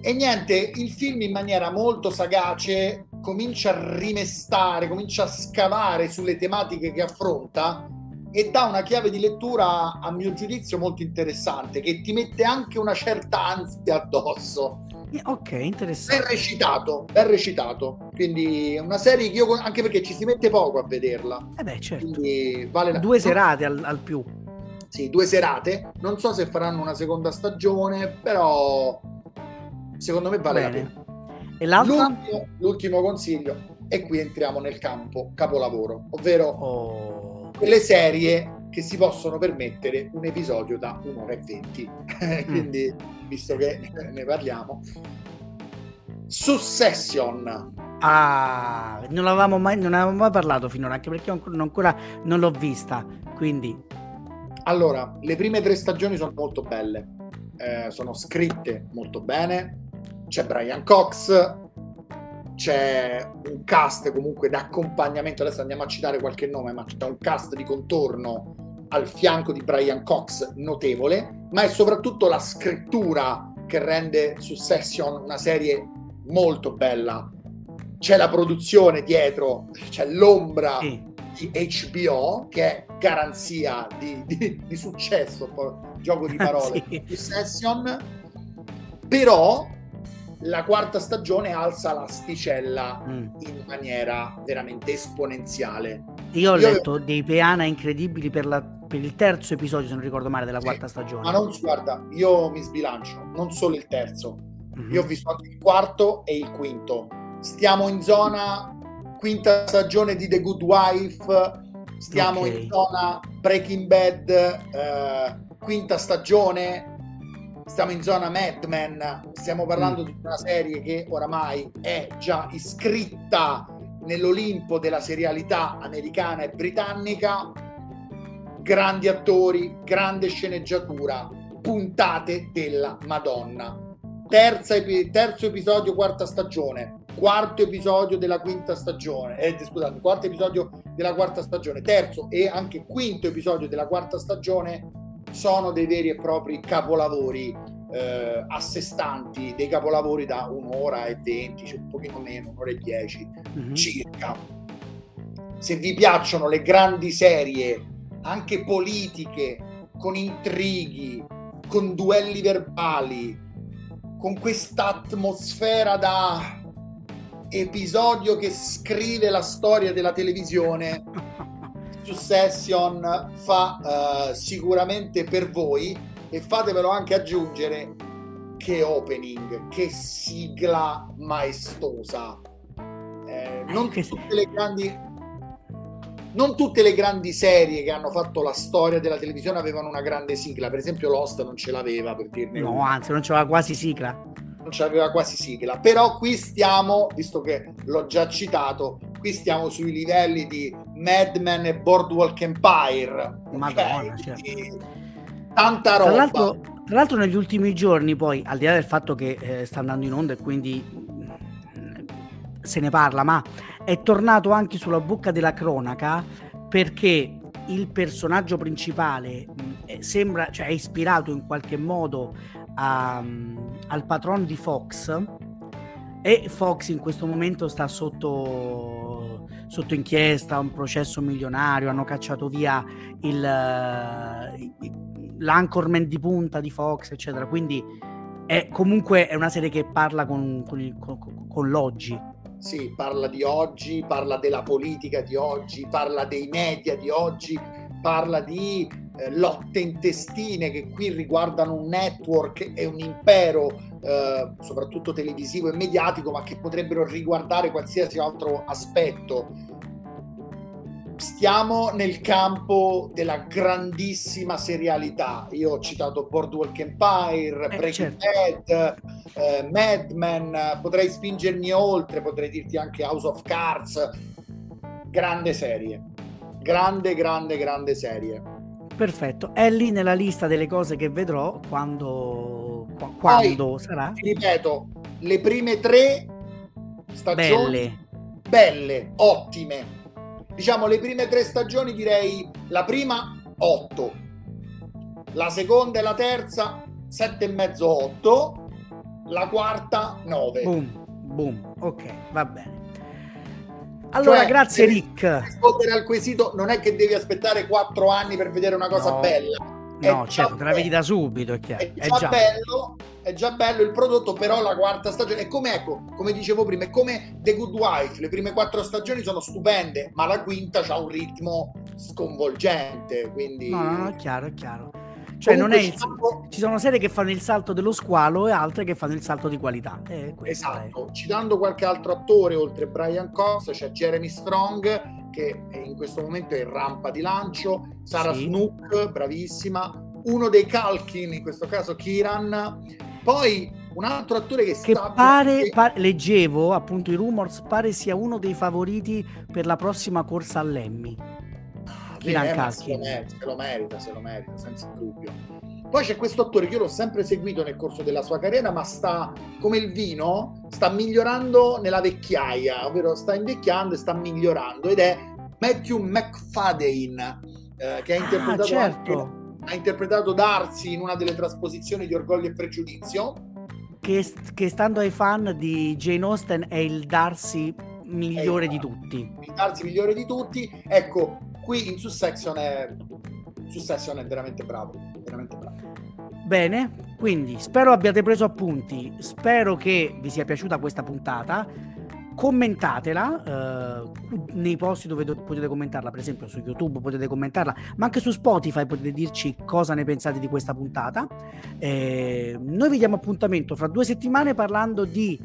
E niente, il film in maniera molto sagace comincia a rimestare, comincia a scavare sulle tematiche che affronta e dà una chiave di lettura, a mio giudizio, molto interessante, che ti mette anche una certa ansia addosso. Eh, ok, interessante. Ben recitato, ben recitato. Quindi è una serie che io, anche perché ci si mette poco a vederla. Eh beh, certo. Quindi vale la... Due serate al, al più sì, due serate. Non so se faranno una seconda stagione, però secondo me vale Bene. la pena. E l'altro? L'ultimo, l'ultimo, consiglio, e qui entriamo nel campo capolavoro, ovvero oh. Quelle serie che si possono permettere un episodio da un'ora e venti. Mm. Quindi, visto che ne parliamo, Succession. Ah, non avevamo mai, non avevamo mai parlato finora, anche perché ancora non l'ho vista. Quindi allora, le prime tre stagioni sono molto belle, eh, sono scritte molto bene, c'è Brian Cox, c'è un cast comunque d'accompagnamento, adesso andiamo a citare qualche nome, ma c'è un cast di contorno al fianco di Brian Cox notevole, ma è soprattutto la scrittura che rende Succession una serie molto bella. C'è la produzione dietro, c'è l'ombra sì di HBO, che è garanzia di, di, di successo, gioco di parole, sì. di Session, però la quarta stagione alza l'asticella mm. in maniera veramente esponenziale. Io ho Io letto avevo... dei peana incredibili per, la, per, il terzo episodio, se non ricordo male, della sì, quarta stagione. Ma non, guarda, io mi sbilancio, non solo il terzo. Mm-hmm. Io ho visto anche il quarto e il quinto. Stiamo in zona quinta stagione di The Good Wife, stiamo okay. in zona Breaking Bad, eh, quinta stagione, stiamo in zona Mad Men, stiamo parlando mm. di una serie che oramai è già iscritta nell'Olimpo della serialità americana e britannica, grandi attori, grande sceneggiatura, puntate della Madonna. Terza, terzo episodio, quarta stagione quarto episodio della quinta stagione, eh, scusate, quarto episodio della quarta stagione, terzo e anche quinto episodio della quarta stagione sono dei veri e propri capolavori eh, a sé stanti, dei capolavori da un'ora e venti, cioè un pochino meno, un'ora e dieci mm-hmm. circa. Se vi piacciono le grandi serie, anche politiche, con intrighi, con duelli verbali, con questa atmosfera da episodio che scrive la storia della televisione Succession fa uh, sicuramente per voi e fatevelo anche aggiungere che opening, che sigla maestosa. Eh, non tutte le grandi non tutte le grandi serie che hanno fatto la storia della televisione avevano una grande sigla, per esempio Lost non ce l'aveva per dirne No, anzi non c'aveva quasi sigla. Non c'aveva quasi sigla, però qui stiamo, visto che l'ho già citato, qui stiamo sui livelli di Mad Men e Boardwalk Empire. Madonna, okay? certo. Tanta roba. Tra l'altro, tra l'altro negli ultimi giorni poi, al di là del fatto che eh, sta andando in onda e quindi mm, se ne parla, ma è tornato anche sulla bocca della cronaca perché il personaggio principale mh, sembra, cioè è ispirato in qualche modo a, um, al patron di Fox e Fox in questo momento sta sotto, sotto inchiesta, un processo milionario, hanno cacciato via il, l'anchorman di punta di Fox, eccetera. Quindi è comunque è una serie che parla con, con, il, con, con l'oggi sì, parla di oggi, parla della politica di oggi, parla dei media di oggi, parla di eh, lotte intestine che qui riguardano un network e un impero, eh, soprattutto televisivo e mediatico, ma che potrebbero riguardare qualsiasi altro aspetto stiamo nel campo della grandissima serialità. Io ho citato Boardwalk Empire, eh, Breaking certo. Bad, eh, Mad Men, potrei spingermi oltre, potrei dirti anche House of Cards. Grande serie, grande, grande, grande serie. Perfetto, è lì nella lista delle cose che vedrò quando, quando Poi, sarà. Ti ripeto, le prime tre stagioni belle, belle ottime. Diciamo le prime tre stagioni direi la prima 8 la seconda e la terza 7 e mezzo 8 la quarta 9 boom boom ok va bene allora, cioè, grazie Rick. Rispondere al quesito non è che devi aspettare quattro anni per vedere una cosa no. bella. No, certo, te la vedi da subito, è chiaro. È, è già, bello, è già bello il prodotto, però la quarta stagione è come ecco, come dicevo prima, è come The Good Wife, le prime quattro stagioni sono stupende, ma la quinta ha un ritmo sconvolgente, quindi No, no, no, è chiaro, è chiaro. Cioè, non è il, citando... ci sono serie che fanno il salto dello squalo e altre che fanno il salto di qualità. Eh, esatto. È. Citando qualche altro attore, oltre Brian Cox, c'è Jeremy Strong, che in questo momento è in rampa di lancio, Sara sì. Snook, bravissima, uno dei Calkin, in questo caso Kiran, poi un altro attore che, che sta pare, che... pare, leggevo appunto i rumors pare sia uno dei favoriti per la prossima corsa all'Emmy Kiran eh, se, lo merita, se lo merita se lo merita senza dubbio poi c'è questo attore che io l'ho sempre seguito nel corso della sua carriera ma sta come il vino sta migliorando nella vecchiaia ovvero sta invecchiando e sta migliorando ed è Matthew McFadden eh, che ha ah, interpretato ah, certo. anche ha interpretato Darcy in una delle trasposizioni di Orgoglio e Pregiudizio. Che, che stando ai fan di Jane Austen è il Darcy migliore di tutti. Il Darcy migliore di tutti. Ecco, qui in Succession è, Succession è veramente bravo, veramente bravo. Bene, quindi spero abbiate preso appunti, spero che vi sia piaciuta questa puntata commentatela eh, nei posti dove do- potete commentarla, per esempio su YouTube potete commentarla, ma anche su Spotify potete dirci cosa ne pensate di questa puntata. Eh, noi vi diamo appuntamento fra due settimane parlando di,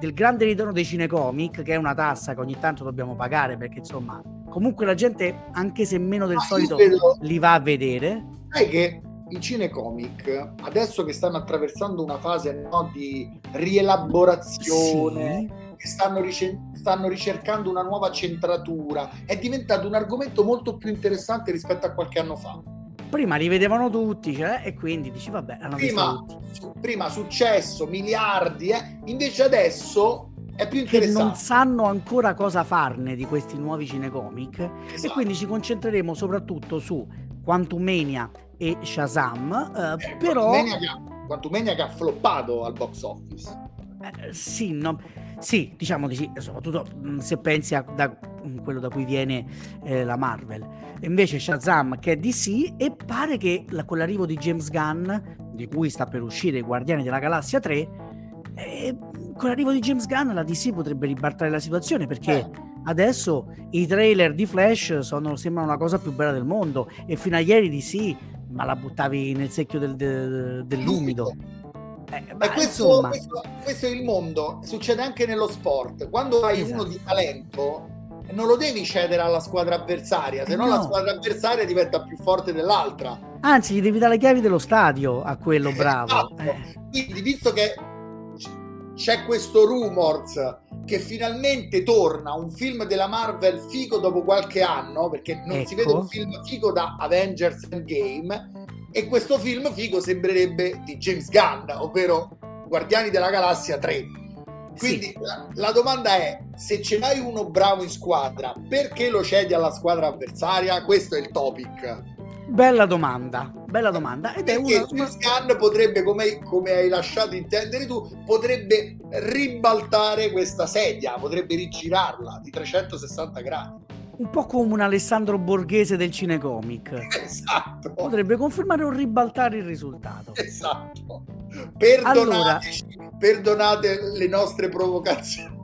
del grande ritorno dei cinecomic, che è una tassa che ogni tanto dobbiamo pagare perché insomma comunque la gente, anche se meno del ah, solito, vedo... li va a vedere. Sai che i cinecomic, adesso che stanno attraversando una fase no, di rielaborazione... Sì stanno, rice- stanno ricercando una nuova centratura. È diventato un argomento molto più interessante rispetto a qualche anno fa. Prima li vedevano tutti, cioè, e quindi dici, vabbè, hanno prima, prima successo, miliardi, eh? invece adesso è più. Che non sanno ancora cosa farne di questi nuovi cinecomic, esatto. e quindi ci concentreremo soprattutto su Quantumania e Shazam, eh, eh, però... Quantumania che ha floppato al box office. Eh, sì, no sì, diciamo di sì, soprattutto mm, se pensi a da, mm, quello da cui viene eh, la Marvel. Invece Shazam che è DC e pare che la, con l'arrivo di James Gunn, di cui sta per uscire Guardiani della Galassia 3, eh, con l'arrivo di James Gunn la DC potrebbe ribaltare la situazione perché... Eh. Adesso i trailer di Flash sono, sembrano la cosa più bella del mondo e fino a ieri DC ma la buttavi nel secchio del, del, dell'umido Eh, e questo, questo, questo, è il mondo, succede anche nello sport. Quando hai esatto. uno di talento, non lo devi cedere alla squadra avversaria, se no, no la squadra avversaria diventa più forte dell'altra. Anzi, gli devi dare le chiavi dello stadio a quello bravo. Esatto. Eh. Quindi, visto che c'è questo rumors che finalmente torna un film della Marvel figo dopo qualche anno, perché non ecco. si vede un ecco. film figo da Avengers Endgame, e questo film figo sembrerebbe di James Gunn, ovvero Guardiani della Galassia 3. Quindi sì. la, la, domanda è: se ce n'hai uno bravo in squadra, perché lo cedi alla squadra avversaria? Questo è il topic. Bella domanda, bella domanda. Ed Perché è una... Scan potrebbe, come, come, hai lasciato intendere tu, potrebbe ribaltare questa sedia, potrebbe rigirarla di 360 gradi. Un po' come un Alessandro Borghese del cinecomic. Esatto. Potrebbe confermare o ribaltare il risultato. Esatto. Perdonateci, allora, perdonate le nostre provocazioni.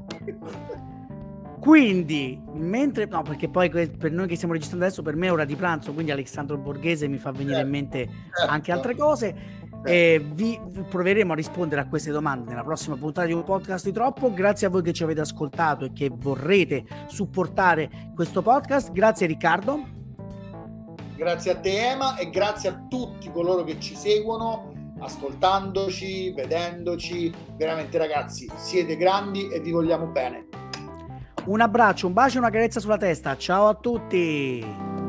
Quindi, mentre no, perché poi per noi che stiamo registrando adesso, per me è ora di pranzo, quindi Alessandro Borghese mi fa venire in mente certo. anche altre cose. E vi proveremo a rispondere a queste domande nella prossima puntata di un podcast di troppo. Grazie a voi che ci avete ascoltato e che vorrete supportare questo podcast. Grazie Riccardo. Grazie a te Ema e grazie a tutti coloro che ci seguono ascoltandoci, vedendoci. Veramente ragazzi, siete grandi e vi vogliamo bene. Un abbraccio, un bacio e una carezza sulla testa. Ciao a tutti.